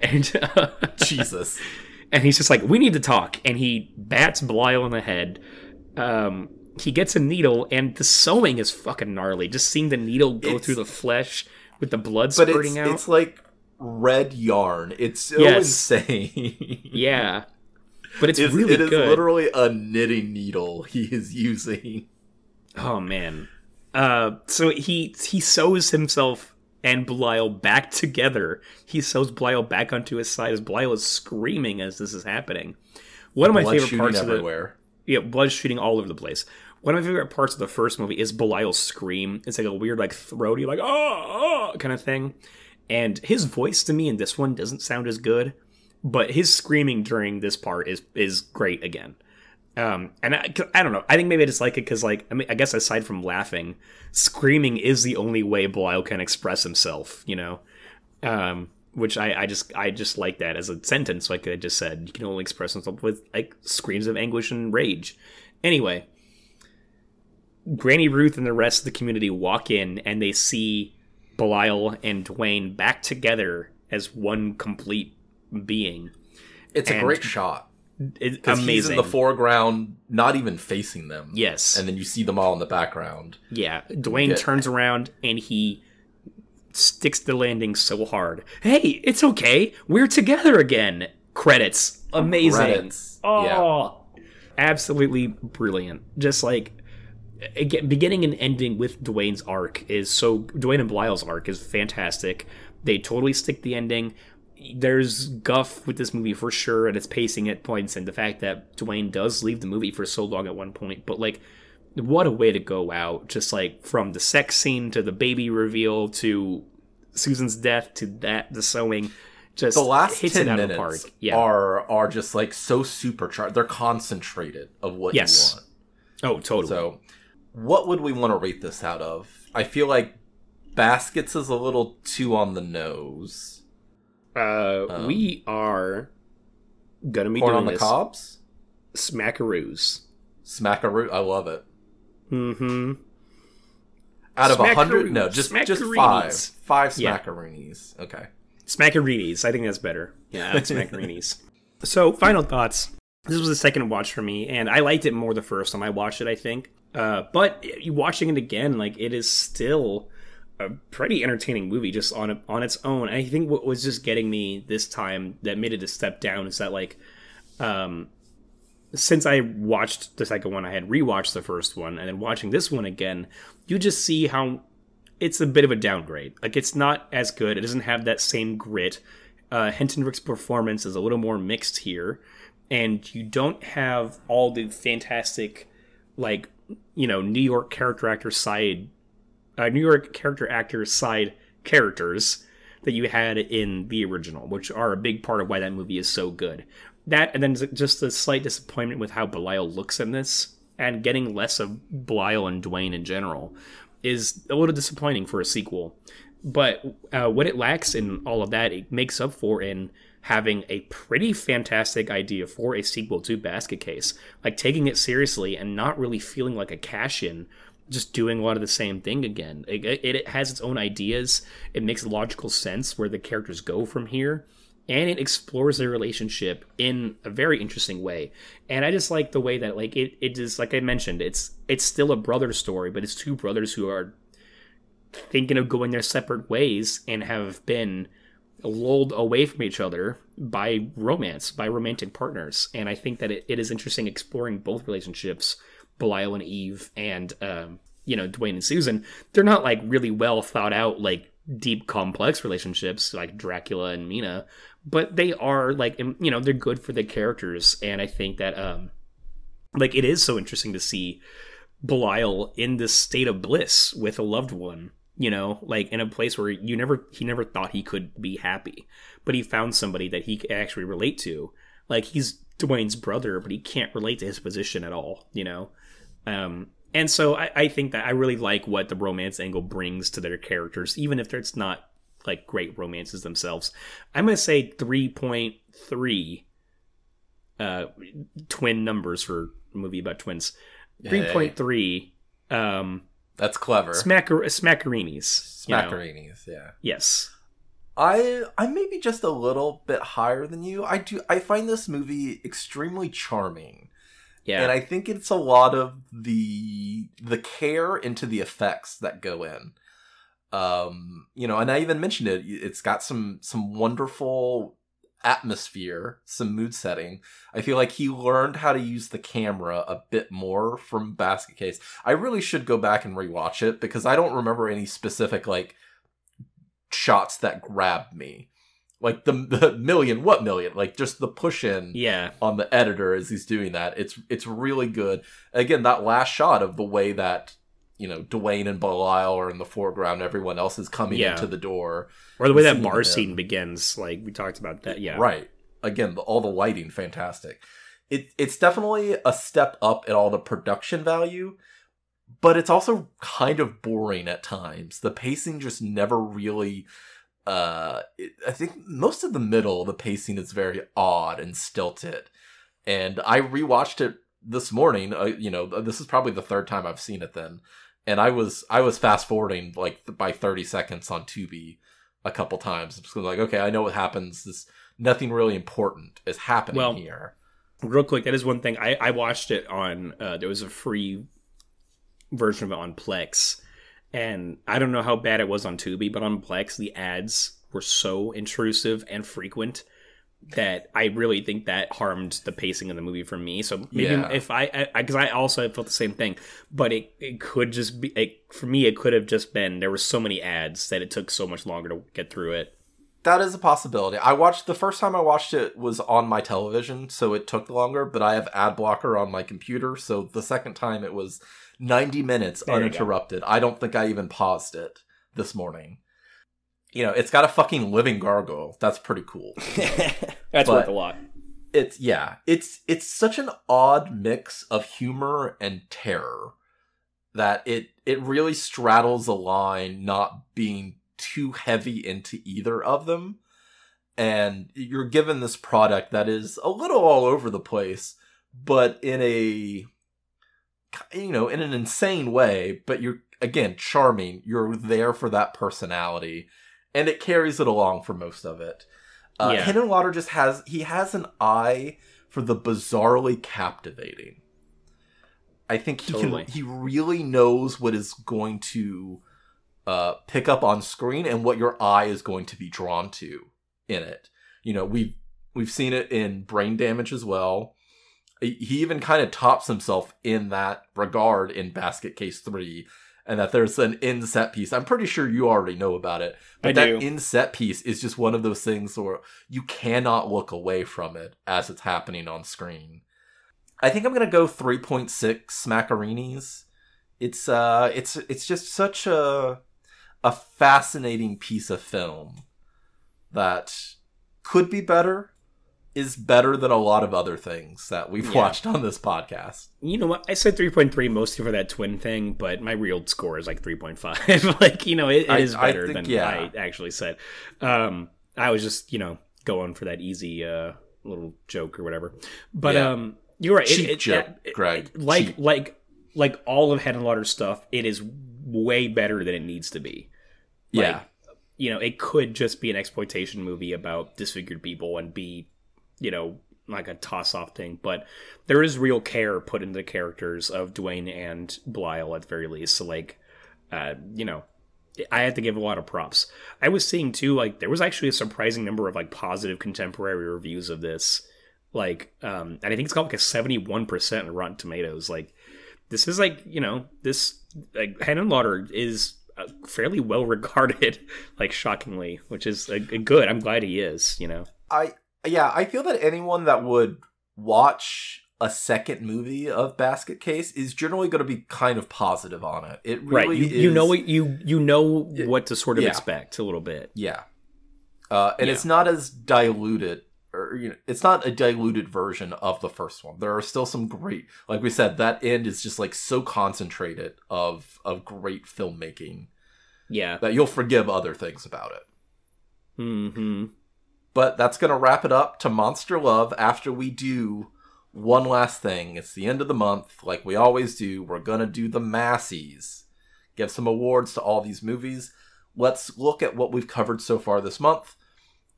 and uh, Jesus, (laughs) and he's just like, "We need to talk." And he bats Belial in the head. Um, he gets a needle, and the sewing is fucking gnarly. Just seeing the needle go It's- through the flesh with the blood spurting it's out. it's like red yarn. It's so Yes. insane. (laughs) yeah, but it's It's- really it is good. literally a knitting needle he is using. Oh man. Uh so he he sews himself and Belial back together. He sews Belial back onto his side as Belial is screaming as this is happening. One of my Blood favorite parts of the everywhere. yeah, blood shooting all over the place. One of my favorite parts of the first movie is Belial's scream. It's like a weird, like throaty, like oh, oh kind of thing. And his voice to me in this one doesn't sound as good, but his screaming during this part is is great again. Um, and I, I don't know. I think maybe I just like it because, like, I mean, I guess aside from laughing, screaming is the only way Belial can express himself. You know, um, which I, I just I just like that as a sentence. Like I just said, you can only express himself with like screams of anguish and rage. Anyway, Granny Ruth and the rest of the community walk in and they see Belial and Dwayne back together as one complete being. It's a great shot It's because amazing. he's in the foreground, not even facing them. yes. and then you see them all in the background. Yeah, Dwayne Yeah. turns around and he sticks the landing so hard. Hey, it's okay. We're together again. Credits. Amazing. Credits. Oh, Yeah. absolutely brilliant. Just like again, beginning and ending with Dwayne's arc is so Dwayne and Belial's arc is fantastic. They totally stick the ending. There's guff with this movie for sure, and its pacing at points, and the fact that Dwayne does leave the movie for so long at one point. But like, what a way to go out! Just like from the sex scene to the baby reveal to Susan's death to that the sewing, just The last hits ten it out minutes of the park. Yeah. are are just like so supercharged. They're concentrated of what Yes. you want. oh, totally. So, what would we want to rate this out of? I feel like Baskets is a little too on the nose. Uh, Um, we are gonna be Corn doing on the this cobs, smackaroos. smackaroo. I love it. Mm-hmm. Out of a hundred, no, just just five, five Yeah. smackaroonies. Okay. Smackarinis. I think that's better. Yeah, (laughs) that's Smackarinis. so, final thoughts. This was the second watch for me, and I liked it more the first time I watched it. I think, uh, but watching it again, like it is still a pretty entertaining movie just on on its own. I think what was just getting me this time that made it a step down is that like, um, since I watched the second one, I had rewatched the first one, and then watching this one again, you just see how it's a bit of a downgrade. Like it's not as good. It doesn't have that same grit. Uh, Hentenryck's performance is a little more mixed here, and you don't have all the fantastic, like you know, New York character actor side, uh, New York character actor side characters that you had in the original, which are a big part of why that movie is so good. That and then just a slight disappointment with how Belial looks in this, and getting less of Belial and Dwayne in general. is a little disappointing for a sequel. But uh, what it lacks in all of that, it makes up for in having a pretty fantastic idea for a sequel to Basket Case. Like taking it seriously and not really feeling like a cash in, just doing a lot of the same thing again. It, it, it has its own ideas, it makes logical sense where the characters go from here. And it explores their relationship in a very interesting way, and I just like the way that like it, it is like I mentioned, it's it's still a brother story, but it's two brothers who are thinking of going their separate ways and have been lulled away from each other by romance, by romantic partners. And I think that it, it is interesting exploring both relationships, Belial and Eve, and um, you know Dwayne and Susan. They're not like really well thought out, like deep, complex relationships like Dracula and Mina, but they are like you know they're good for the characters. And I think that um, like it is so interesting to see Belial in this state of bliss with a loved one you know like in a place where you never he never thought he could be happy but he found somebody that he could actually relate to. Like he's dwayne's brother but he can't relate to his position at all you know? Um and so I, I think that i really like what the romance angle brings to their characters even if it's not like great romances themselves. I'm gonna say 3.3 uh twin numbers for a movie about twins. 3.3 um That's clever. Smacker Smackerinis. you know. Smackerinis, yeah. Yes. I I may be just a little bit higher than you. I do I find this movie extremely charming. Yeah. And I think it's a lot of the the care into the effects that go in. Um, you know, and I even mentioned it. It's got some some wonderful atmosphere, some mood setting. I feel like he learned how to use the camera a bit more from Basket Case. I really should go back and rewatch it because I don't remember any specific like shots that grabbed me. Like the the million, what million? Like just the push in yeah. on the editor as he's doing that. It's it's really good. Again, that last shot of the way that you know Dwayne and Belial are in the foreground, everyone else is coming Yeah. into the door. Or the way that bar them. scene begins, like we talked about that. Yeah. Right. Again, the, all the lighting, fantastic. It it's definitely a step up in all the production value, but it's also kind of boring at times. The pacing just never really. Uh, it, I think most of the middle, the pacing is very odd and stilted. And I rewatched it this morning. Uh, you know, this is probably the third time I've seen it then, and I was I was fast forwarding like by thirty seconds on Tubi a couple times. I'm Just like, okay, I know what happens. This nothing really important is happening Well, here. Real quick, that is one thing. I, I watched it on, uh, there was a free version of it on Plex. And I don't know how bad it was on Tubi, but on Plex, the ads were so intrusive and frequent that I really think that harmed the pacing of the movie for me. So maybe Yeah. if I, because I, also felt the same thing, but it, it could just be, it, for me, it could have just been, there were so many ads that it took so much longer to get through it. That is a possibility. I watched the first time I watched it was on my television, so it took longer. But I have ad blocker on my computer, so the second time it was ninety minutes There uninterrupted. I don't think I even paused it this morning. You know, it's got a fucking living gargoyle. That's pretty cool. (laughs) That's But- worth a lot. it's yeah it's it's such an odd mix of humor and terror that it it really straddles a line not being too heavy into either of them and you're given this product that is a little all over the place but in a you know in an insane way but you're again charming you're there for that personality and it carries it along for most of it uh, Yeah. Henenlotter just has he has an eye for the bizarrely captivating. I think he Totally. can he really knows what is going to uh, pick up on screen and what your eye is going to be drawn to in it. You know, we've we've seen it in Brain Damage as well. He he even kind of tops himself in that regard in Basket Case 3 and that there's an in set piece. I'm pretty sure you already know about it. But I that do. in set piece is just one of those things where you cannot look away from it as it's happening on screen. I think I'm gonna go 3.6 Smackerinis. It's uh, it's it's just such a a fascinating piece of film that could be better. Is better than a lot of other things that we've Yeah. watched on this podcast. You know what? I said 3.3 mostly for that twin thing, but my real score is like 3.5. (laughs) like, you know, it, it I- is I better think, than yeah. I actually said. Um, I was just, you know, going for that easy uh, little joke or whatever. But Yeah. um, you're right. It- Cheap it- joke, it- Greg. like Cheap. like like all of Henenlotter stuff, it is way better than it needs to be. Like, yeah, you know, it could just be an exploitation movie about disfigured people and be, you know, like a toss off thing. But there is real care put into the characters of Dwayne and Belial at the very least. So like, uh, you know, I had to give a lot of props. I was seeing too, like there was actually a surprising number of like positive contemporary reviews of this. Like, um, and I think it's got like a seventy-one percent in Rotten Tomatoes. Like, this is like you know this like Henenlotter is uh, fairly well (laughs) regarded, like shockingly, which is uh, good. I'm glad he is. You know, I yeah, I feel that anyone that would watch a second movie of Basket Case is generally going to be kind of positive on it. It right? really You, is. you know what you you know Yeah. what to sort of Yeah. expect a little bit. Yeah. Uh, and Yeah. it's not as diluted, or you know, it's not a diluted version of the first one. There are still some great, like we said, that end is just like so concentrated of of great filmmaking Yeah. that you'll forgive other things about it. Hmm. But that's gonna wrap it up to Monster Love. After we do one last thing, it's the end of the month, like we always do. We're gonna do the Massies, give some awards to all these movies. Let's look at what we've covered so far this month.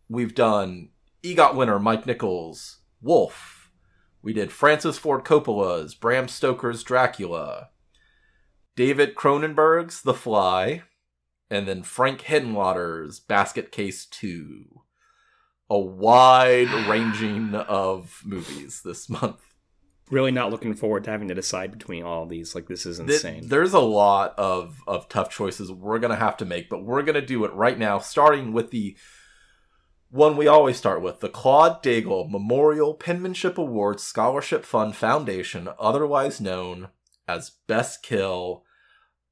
We've done EGOT winner Mike Nichols, Wolf. We did Francis Ford Coppola's Bram Stoker's Dracula, David Cronenberg's The Fly, and then Frank Henenlotter's Basket Case 2. A wide ranging of movies this month. Really not looking forward to having to decide between all these. Like this is Th- insane. There's a lot of, of tough choices we're going to have to make, but we're going to do it right now, starting with the one we always start with the Claude Daigle Memorial Penmanship Award Scholarship Fund Foundation, otherwise known as Best Kill.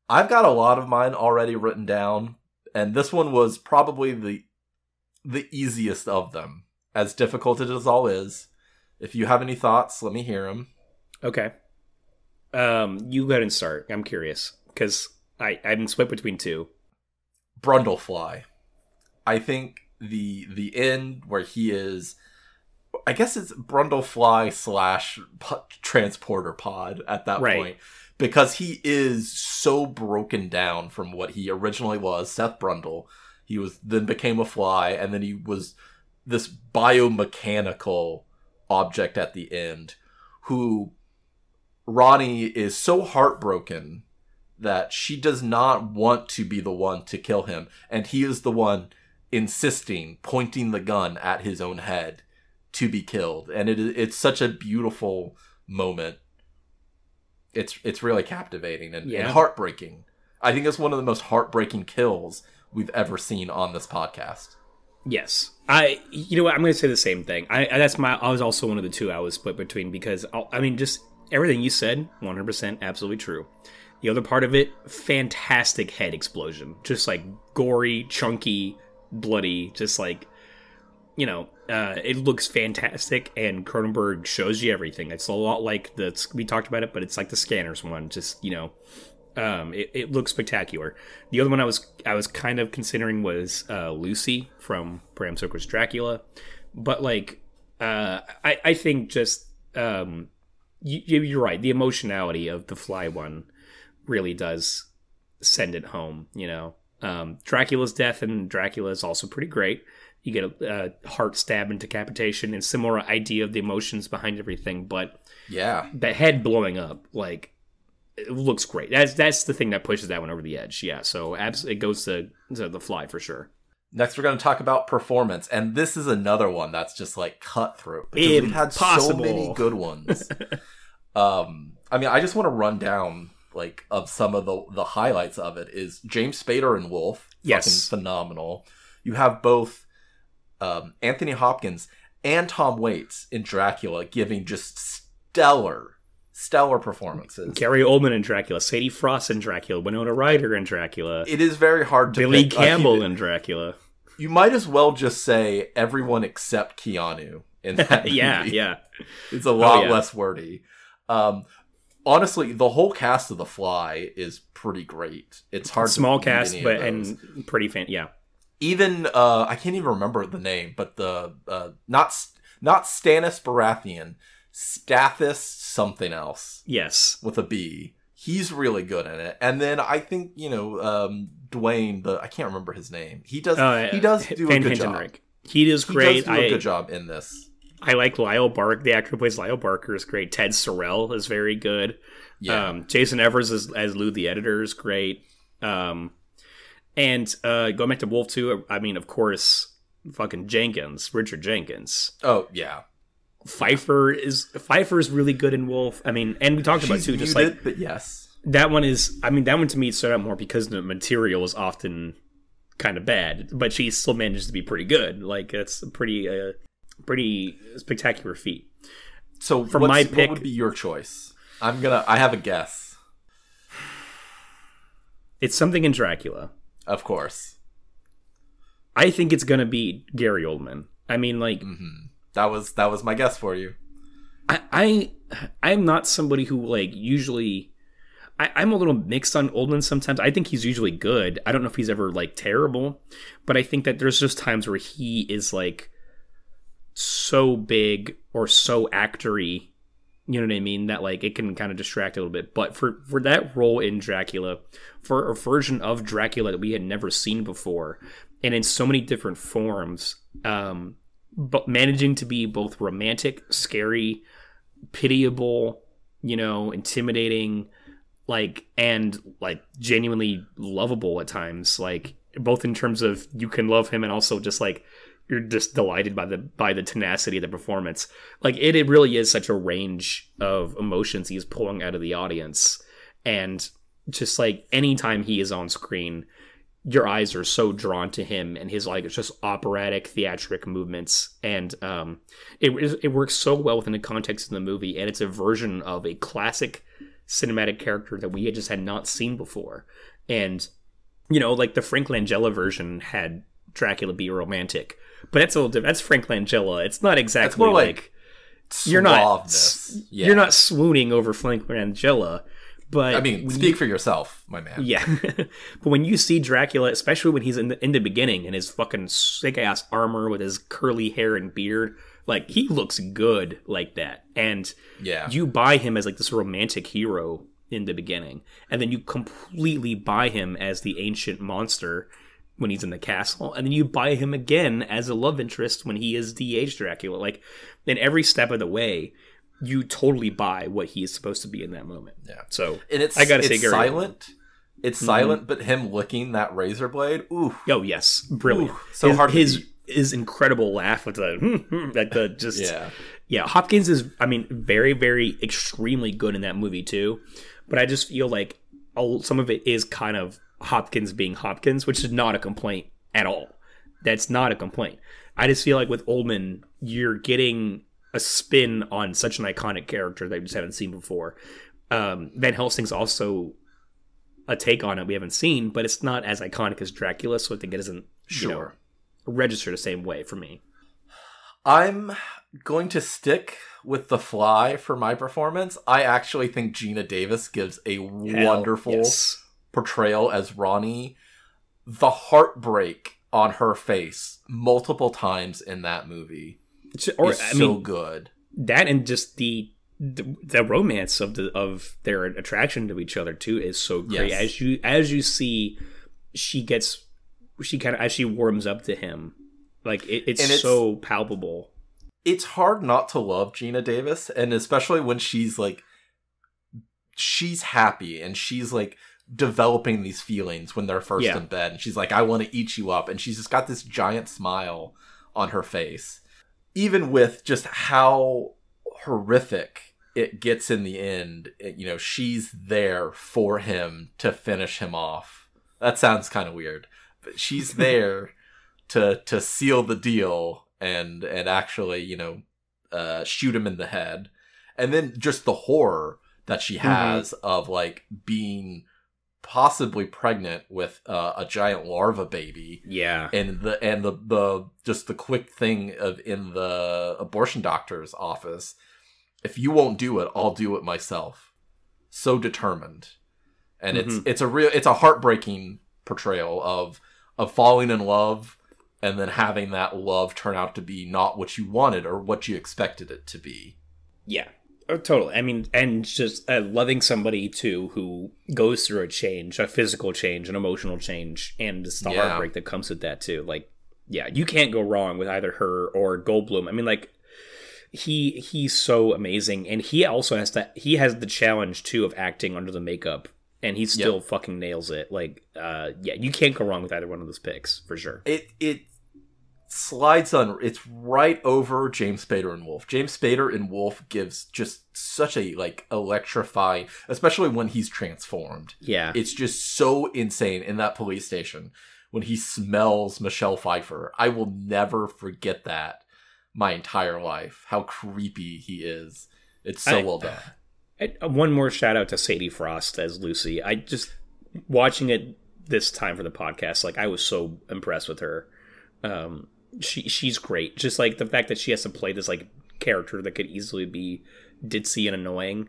I've got a lot of mine already written down, and this one was probably the the easiest of them, as difficult as it all is. If you have any thoughts, let me hear them. Okay. Um, you go ahead and start. I'm curious because I I'm split between two. Brundlefly. I think the the end where he is, I guess it's Brundlefly slash po- transporter pod at that Right. point because he is so broken down from what he originally was, Seth Brundle. He was then became a fly, and then he was this biomechanical object at the end who Ronnie is so heartbroken that she does not want to be the one to kill him, and he is the one insisting, pointing the gun at his own head to be killed. And it is it's such a beautiful moment. It's it's really captivating and, Yeah. and heartbreaking. I think it's one of the most heartbreaking kills we've ever seen on this podcast. Yes, I. You know what? I'm going to say the same thing. I, I that's my. I was also one of the two I was split between because I'll- I mean, just everything you said, 100 percent absolutely true. The other part of it, fantastic head explosion, just like gory, chunky, bloody, just like you know, uh, it looks fantastic, and Cronenberg shows you everything. It's a lot like the we talked about it, but it's like the Scanners one. Just you know, um, it, it looks spectacular. The other one I was I was kind of considering was uh, Lucy from Bram Stoker's Dracula, but like uh, I I think just um, you, you're right. The emotionality of the Fly one really does send it home. You know, um, Dracula's death and Dracula is also pretty great. You get a, a heart stab and decapitation, and similar idea of the emotions behind everything, but Yeah. the head blowing up like it looks great that's that's the thing that pushes that one over the edge yeah so abs- it goes to, to the fly for sure Next, we're going to talk about performance, and this is another one that's just like cutthroat because we've had so many good ones. (laughs) um, I mean, I just want to run down like of some of the the highlights of it. Is James Spader and Wolf? Yes. phenomenal. You have both um, Anthony Hopkins and Tom Waits in Dracula giving just stellar, stellar performances. gary oldman in dracula sadie frost in dracula winona ryder in dracula It is very hard to billy pick campbell in dracula You might as well just say everyone except Keanu in (laughs) that yeah, movie. yeah. It's a lot yeah. less wordy. Um, honestly, the whole cast of The Fly is pretty great. It's hard. Small cast, but and pretty fan. Yeah, even uh, I can't even remember the name, but the uh, not not Stannis Baratheon, Stathis something else yes, with a B. He's really good in it. And then I think you know um, Dwayne, the I can't remember his name. He does uh, he does do Van a good job. Hentenryck. He does He great. does do a I good job in this. I like Lyle Bark. The actor who plays Lyle Barker is great. Ted Sorel is very good. Yeah. Um, Jason Evers as, as Lou the editor is great. Um, and uh, going back to Wolf 2, I mean, of course, fucking Jenkins, Richard Jenkins. oh yeah. Pfeiffer is Pfeiffer is really good in Wolf. I mean, and we talked about too, just like but yes. that one is. I mean, that one to me stood out more because the material is often kind of bad, but she still manages to be pretty good. Like it's a pretty, uh, pretty spectacular feat. So For my pick- what would be your choice? I'm gonna. I have a guess. It's something in Dracula. Of course. I think it's gonna be Gary Oldman. I mean, like hmm That was that was my guess for you. I, I I'm not somebody who like usually. I, I'm a little mixed on Oldman sometimes. I think he's usually good. I don't know if he's ever like terrible, but I think that there's just times where he is like so big or so actory, you know what I mean, that like it can kind of distract a little bit. But for for that role in Dracula, for a version of Dracula that we had never seen before, and in so many different forms, um, but managing to be both romantic, scary, pitiable, you know, intimidating, like and like genuinely lovable at times, like both in terms of you can love him and also just like you're just delighted by the by the tenacity of the performance. Like it, it really is such a range of emotions he's pulling out of the audience, and just like anytime he is on screen, your eyes are so drawn to him and his like it's just operatic theatric movements. And um it it works so well within the context of the movie and it's a version of a classic cinematic character that we had just had not seen before. And you know like the Frank Langella version had Dracula be romantic but that's a little different that's Frank Langella. It's not exactly more like like, you're not Yeah. you're not swooning over Frank Langella but I mean, speak for yourself, my man. yeah, (laughs) but when you see Dracula, especially when he's in the in the beginning in his fucking sick ass armor with his curly hair and beard, like he looks good like that, and Yeah. you buy him as like this romantic hero in the beginning, and then you completely buy him as the ancient monster when he's in the castle, and then you buy him again as a love interest when he is the aged Dracula. Like in every step of the way, you totally buy what he is supposed to be in that moment. Yeah. So and it's I gotta it's say Gary silent. It's Mhm. silent, but him licking that razor blade, ooh, Oh yes, brilliant. Ooh, so his, hard His his incredible laugh with the (laughs) like the just yeah, yeah. Hopkins is I mean very very extremely good in that movie too, but I just feel like some of it is kind of Hopkins being Hopkins, which is not a complaint at all. That's not a complaint. I just feel like with Oldman, you're getting a spin on such an iconic character that we just haven't seen before. Um, Van Helsing's also a take on it we haven't seen, but it's not as iconic as Dracula, so I think it doesn't you know, sure. register the same way for me. I'm going to stick with the fly for my performance. I actually think Geena Davis gives a wonderful Yes. portrayal as Ronnie. The heartbreak on her face multiple times in that movie It's- Or is I so mean good. that and just the, the the romance of the of their attraction to each other too is so great. Yes. As you as you see, she gets she kind of as she warms up to him, like it, it's, it's- so palpable. it's hard not to love Geena Davis, and especially when she's like, she's happy and she's like developing these feelings when they're first Yeah. in bed, and she's like, "I want to eat you up," and she's just got this giant smile on her face, even with just how horrific it gets in the end. it- you know, she's there for him to finish him off. That sounds kind of weird, but she's (laughs) there to to seal the deal and and actually you know uh shoot him in the head and then just the horror that she has of like being possibly pregnant with uh, a giant larva baby. Yeah. and the and the the just the quick thing of in the abortion doctor's office if you won't do it i'll do it myself. So determined. And it's it's a real it's a heartbreaking portrayal of of falling in love and then having that love turn out to be not what you wanted or what you expected it to be. Yeah. Oh, totally. I mean, and just uh, loving somebody too who goes through a change, a physical change, an emotional change, and just the Yeah. heartbreak that comes with that too. Like, yeah, you can't go wrong with either her or Goldblum. I mean, like, he he's so amazing, and he also has that. He has the challenge too of acting under the makeup, and he still fucking nails it. Like, uh, yeah, you can't go wrong with either one of those picks for sure. it it slides on it's right over James Spader and Wolf. James Spader and Wolf gives just such a like electrifying especially when he's transformed. Yeah, It's just so insane in that police station when he smells Michelle Pfeiffer. I will never forget that my entire life. How creepy he is. It's so I- well done. (sighs) I, one more shout out to Sadie Frost as Lucy. I just watching it this time for the podcast. Like I was so impressed with her. Um, she she's great. Just like the fact that she has to play this like character that could easily be ditzy and annoying,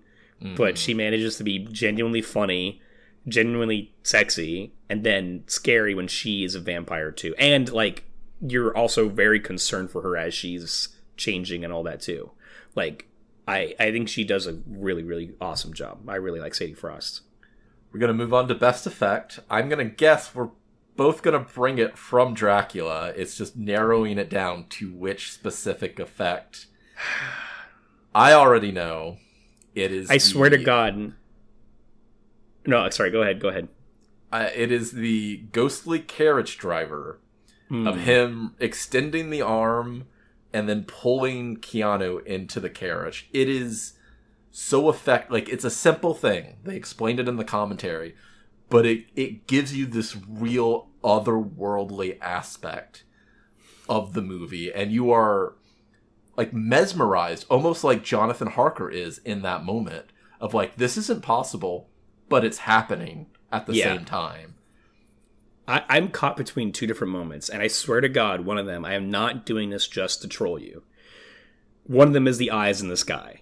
but she mm-hmm. manages to be genuinely funny, genuinely sexy, and then scary when she is a vampire too. And like you're also very concerned for her as she's changing and all that too. Like I I think she does a really really awesome job. I really like Sadie Frost. We're gonna move on to best effect. I'm gonna guess we're both gonna bring it from Dracula. It's just narrowing it down to which specific effect. (sighs) I already know. It is. I swear to God. No, sorry. Go ahead. Go ahead. uh, it is the ghostly carriage driver Hmm. of him extending the arm and then pulling Keanu into the carriage. It is so effect like it's a simple thing. They explained it in the commentary, but it it gives you this real otherworldly aspect of the movie and you are like mesmerized almost like Jonathan Harker is in that moment of like this isn't possible but it's happening at the Yeah. same time. I, I'm caught between two different moments, and I swear to God, one of them, I am not doing this just to troll you. One of them is the eyes in the sky.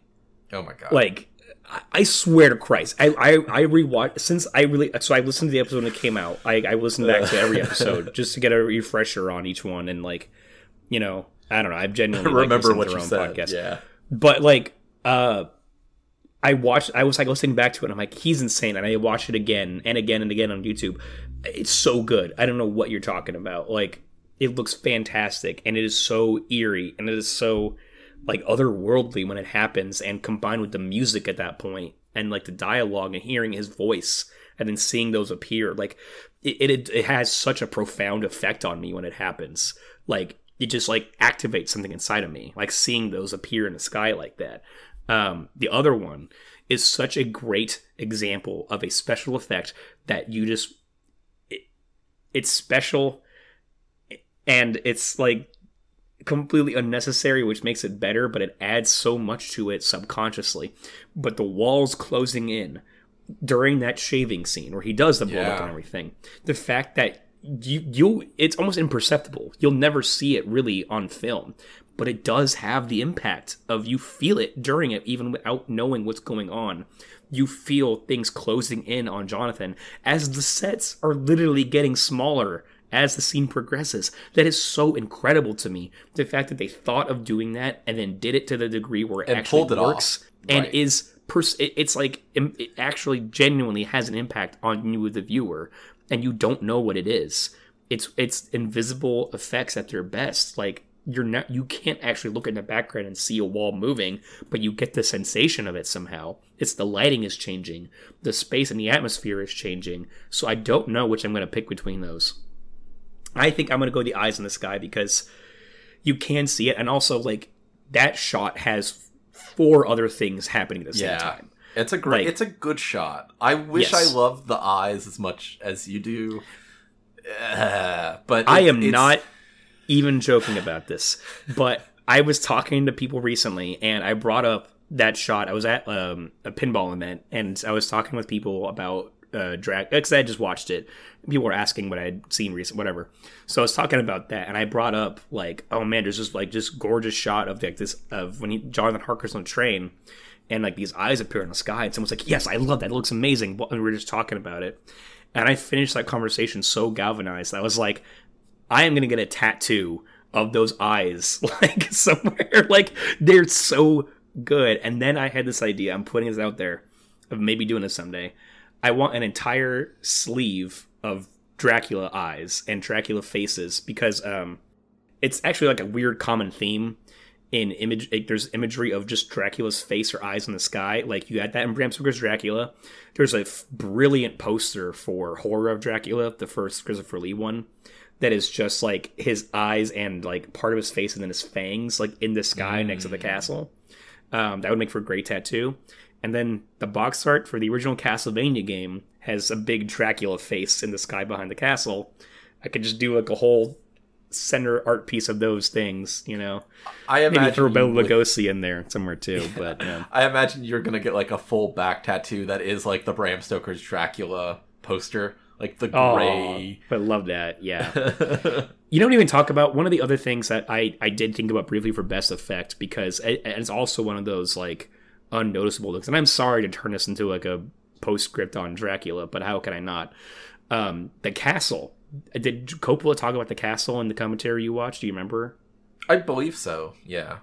Oh my god. Like, I- I swear to Christ, I I, I rewatched since I really so I listened to the episode when it came out. I, I listened back to every episode (laughs) just to get a refresher on each one, and like, you know, I don't know. I've genuinely liked remember what you said. podcast. Yeah. but like uh i watched i was like listening back to it and i'm like he's insane and i watched it again and again and again on youtube it's so good i don't know what you're talking about like it looks fantastic and it is so eerie and it is so like otherworldly when it happens and combined with the music at that point and like the dialogue and hearing his voice and then seeing those appear like it, it it has such a profound effect on me when it happens. Like it just like activates something inside of me like seeing those appear in the sky like that. Um the other one is such a great example of a special effect that you just it, it's special and it's like completely unnecessary, which makes it better, but it adds so much to it subconsciously. But the walls closing in during that shaving scene where he does the blow up and everything, the fact that you you it's almost imperceptible. You'll never see it really on film, but it does have the impact of you feel it during it even without knowing what's going on. You feel things closing in on Jonathan as the sets are literally getting smaller as the scene progresses. That is so incredible to me. The fact that they thought of doing that and then did it to the degree where it And actually it off. works and Right. is pers- it's like it actually genuinely has an impact on you the viewer and you don't know what it is it's it's invisible effects at their best like you're not you can't actually look in the background and see a wall moving but you get the sensation of it somehow it's the lighting is changing the space and the atmosphere is changing so i don't know which i'm going to pick between those i think i'm going to go the eyes in the sky because you can see it and also like that shot has four other things happening at the same Yeah. time It's a great. Like- it's a good shot. I wish Yes. I loved the eyes as much as you do, Uh, (sighs) but I am it's- not even joking about this, but (laughs) I was talking to people recently and I brought up that shot. I was at um, a pinball event and I was talking with people about uh, Drag because I just watched it. People were asking what I had seen recent, whatever. So I was talking about that, and I brought up like, oh man, there's just like just gorgeous shot of like this of when he, Jonathan Harker's on the train, and like these eyes appear in the sky, and someone's like, yes, I love that. It looks amazing. And we were just talking about it, and I finished that conversation so galvanized. I was like, I am gonna get a tattoo of those eyes (laughs) like somewhere. (laughs) like they're so good. And then I had this idea. I'm putting this out there of maybe doing this someday. I want an entire sleeve of Dracula eyes and Dracula faces because um, it's actually like a weird common theme in image. Like, there's imagery of just Dracula's face or eyes in the sky. Like you had that in Bram Stoker's Dracula. There's a f- brilliant poster for Horror of Dracula, the first Christopher Lee one, that is just like his eyes and like part of his face and then his fangs like in the sky next to the castle. Um, that would make for a great tattoo. And then the box art for the original Castlevania game has a big Dracula face in the sky behind the castle. I could just do like a whole center art piece of those things, you know. I Maybe imagine throw Bela would- Lugosi in there somewhere too, (laughs) but yeah. I imagine you're gonna get like a full back tattoo that is like the Bram Stoker's Dracula poster, like the Oh, gray. but love that. Yeah. (laughs) You don't even talk about one of the other things that I, I did think about briefly for best effect because it, it's also one of those like unnoticeable looks. And I'm sorry to turn this into like a postscript on Dracula, but how can I not? Um, the castle. Did Coppola talk about the castle in the commentary you watched? Do you remember? I believe so. Yeah.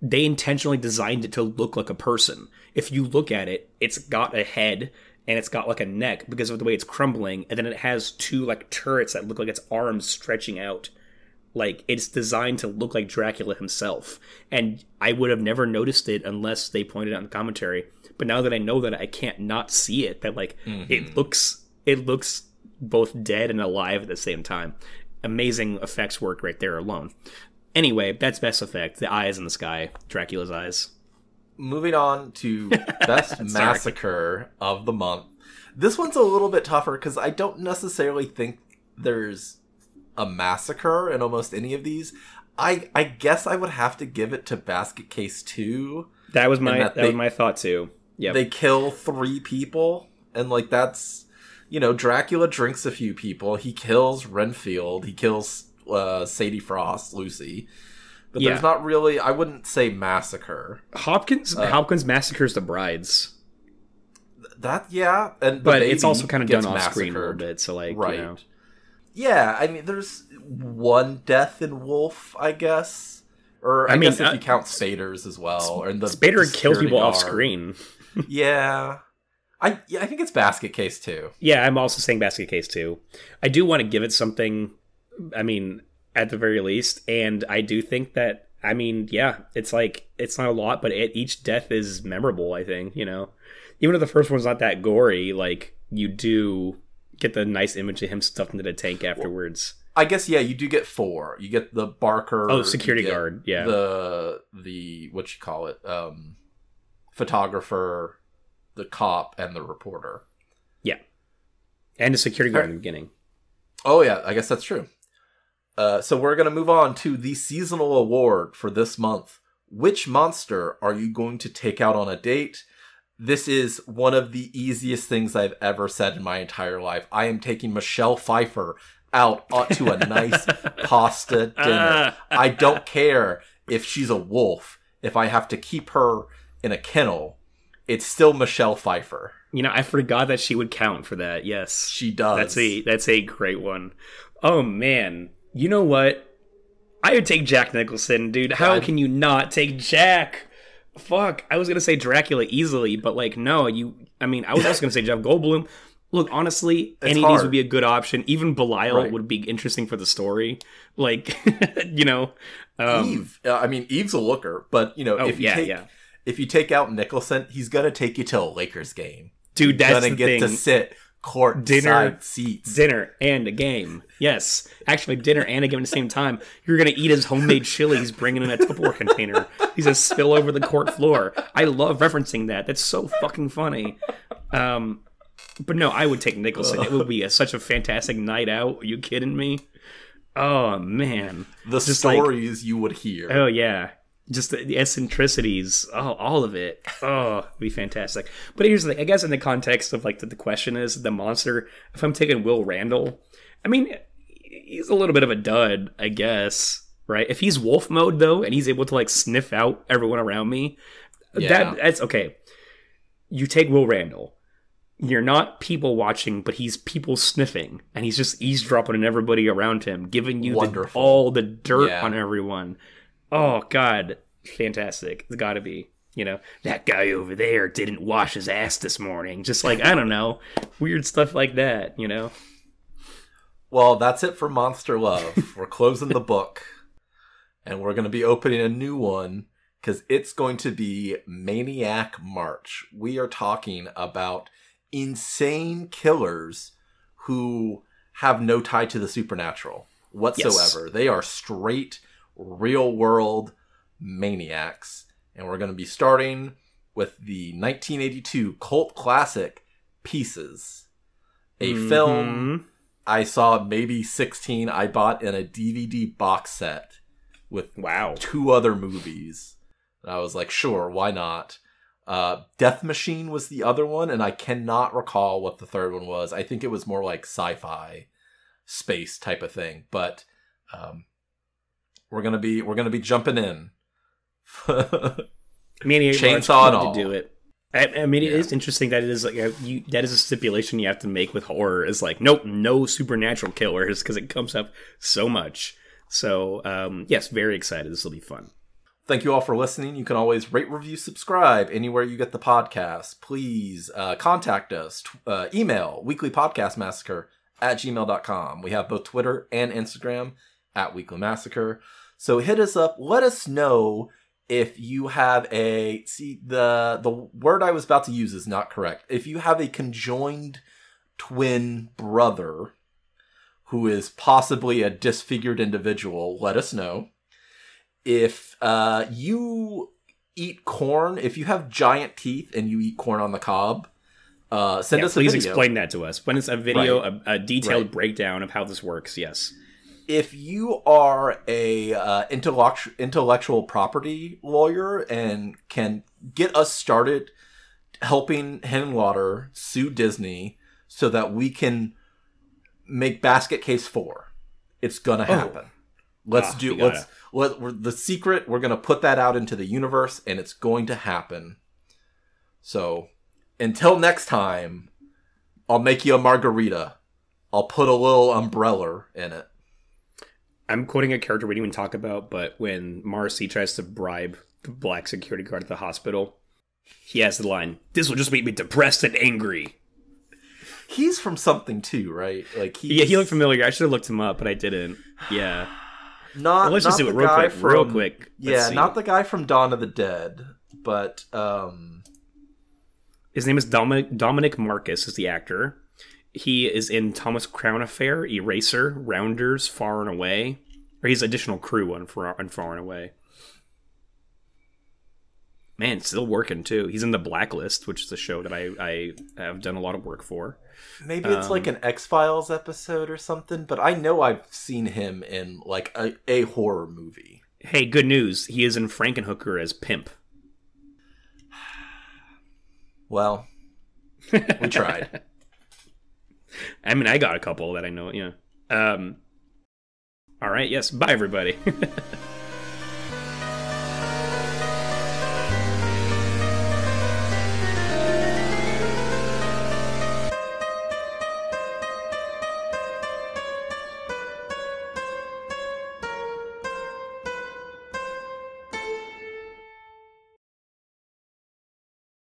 They intentionally designed it to look like a person. If you look at it, it's got a head and it's got like a neck because of the way it's crumbling, and then it has two like turrets that look like its arms stretching out. Like it's designed to look like Dracula himself. And I would have never noticed it unless they pointed out in the commentary. But now that I know that I can't not see it, that like it mm-hmm. looks it looks both dead and alive at the same time. Amazing effects work right there alone. Anyway, that's best effect. The eyes in the sky, Dracula's eyes. Moving on to (laughs) best massacre of the month. This one's a little bit tougher because I don't necessarily think there's a massacre in almost any of these. I I guess I would have to give it to Basket Case Two. That was my that that, they- was my thought too. Yeah. They kill three people, and like that's you know Dracula drinks a few people. He kills Renfield. He kills uh, Sadie Frost, Lucy. But Yeah. there's not really. I wouldn't say massacre. Hopkins Uh, Hopkins massacres the brides, That yeah, and but it's also kind of done off screen a little massacred. bit. So like, right? you know, Yeah, I mean, there's one death in Wolf, I guess, or I, I mean, guess if uh, you count Spaders as well, or the Spader kills people off screen. (laughs) Yeah, I yeah, I think it's Basket Case too. Yeah, I'm also saying basket case too. I do want to give it something. I mean, at the very least, and I do think that. I mean, yeah, it's like it's not a lot, but it, each death is memorable. I think you know, even if the first one's not that gory, like you do get the nice image of him stuffed into the tank afterwards. I guess yeah, you do get four. You get the Barker. Oh, security guard, yeah. The the what you call it, um, photographer, the cop, and the reporter. Yeah. And a security guard in the beginning. Oh yeah, I guess that's true. Uh, so we're gonna move on to the seasonal award for this month. Which monster are you going to take out on a date? This is one of the easiest things I've ever said in my entire life. I am taking Michelle Pfeiffer out uh, to a nice (laughs) pasta dinner. I don't care if she's a wolf. If I have to keep her in a kennel, it's still Michelle Pfeiffer. You know, I forgot that she would count for that. Yes, She does. That's a that's a great one. Oh man, you know what? I would take Jack Nicholson, dude. How God. can you not take Jack? Fuck, I was gonna say Dracula easily, but like, no, you. I mean, I was also gonna say Jeff Goldblum. Look, honestly, any of these would be a good option. Even Belial Right. would be interesting for the story. Like, (laughs) you know, um, Eve. Uh, I mean, Eve's a looker, but you know, Oh, if you yeah, take yeah. if you take out Nicholson, he's gonna take you to a Lakers game. dude, that's gonna get thing. to sit court Dinner- side seats. dinner and a game. Yes, actually, dinner and a game at the same time. You're gonna eat his homemade chili he's bringing in a Tupperware container. He's gonna spill over the court floor. I love referencing that. That's so fucking funny. Um, but no, I would take Nicholson. It would be a, such a fantastic night out. Are you kidding me? Oh man. the just like- stories you would hear. Oh yeah. Just the, the eccentricities, oh, all of it. Oh, be fantastic. But here's the thing, I guess in the context of like the, the question is the monster. If I'm taking Will Randall, I mean, he's a little bit of a dud, I guess. Right? If he's wolf mode though, and he's able to like sniff out everyone around me, Yeah. that that's okay. You take Will Randall. You're not people watching, but he's people sniffing, and he's just eavesdropping on everybody around him, giving you the, all the dirt Yeah. on everyone. Oh God, fantastic! It's got to be. You know, that guy over there didn't wash his ass this morning. Just like I don't know, weird stuff like that. You know. Well, that's it for Monster Love. we're closing the book, and we're going to be opening a new one because it's going to be Maniac March. We are talking about insane killers who have no tie to the supernatural whatsoever. They are straight, real world maniacs. And we're going to be starting with the 1982 cult classic Pieces, a film Mhm. I saw maybe 16 I bought in a DVD box set with Wow. two other movies. And I was like, sure, why not? Uh, Death Machine was the other one, and I cannot recall what the third one was. I think it was more like sci-fi, space type of thing. But um, we're gonna be we're gonna be jumping in. (laughs) Maniac Chainsaw wanted all. to do it. I, I mean, it Yeah. is interesting that it is like a, you, that is a stipulation you have to make with horror. Is like, nope, no supernatural killers because it comes up so much. So, um, yes, very excited. This will be fun. Thank you all for listening. You can always rate, review, subscribe anywhere you get the podcast. Please uh, contact us. T- uh, email weeklypodcastmassacre at gmail.com. We have both Twitter and Instagram at Weekly Massacre. So hit us up. Let us know if you have a see the the word I was about to use is not correct. If you have a conjoined twin brother who is possibly a disfigured individual, let us know if uh, you eat corn, if you have giant teeth and you eat corn on the cob, uh, send Yeah, us please a video. Please explain that to us. When it's a video, Right. a, a detailed Right. breakdown of how this works. Yes. If you are a uh, intellect- intellectual property lawyer and can get us started helping Henenlotter sue Disney so that we can make Basket Case Four, it's gonna happen. Let's Ah, do let's let we're, the secret. We're gonna put that out into the universe, and it's going to happen. So, until next time, I'll make you a margarita. I'll put a little umbrella in it. I'm quoting a character we didn't even talk about, but when Marcy tries to bribe the black security guard at the hospital, he has the line, This will just make me depressed and angry. He's from something too, right? Like he's Yeah, he looked familiar. I should have looked him up, but I didn't. Yeah. Not. Well, let's just do it real quick. real from- quick. Let's Yeah, see. not the guy from Dawn of the Dead, but um, His name is Dominic, Dominic Marcus, is the actor. He is in Thomas Crown Affair, Eraser, Rounders, Far and Away. Or he's additional crew on Far, on Far and Away. Man, still working too. He's in the Blacklist, which is a show that I, I have done a lot of work for. maybe it's like Um, an X Files episode or something. But I know I've seen him in like a, a horror movie. Hey, good news. He is in Frankenhooker as Pimp. (sighs) Well, we tried. (laughs) I mean, I got a couple that I know, yeah. Um, all right, yes. Bye, everybody. (laughs)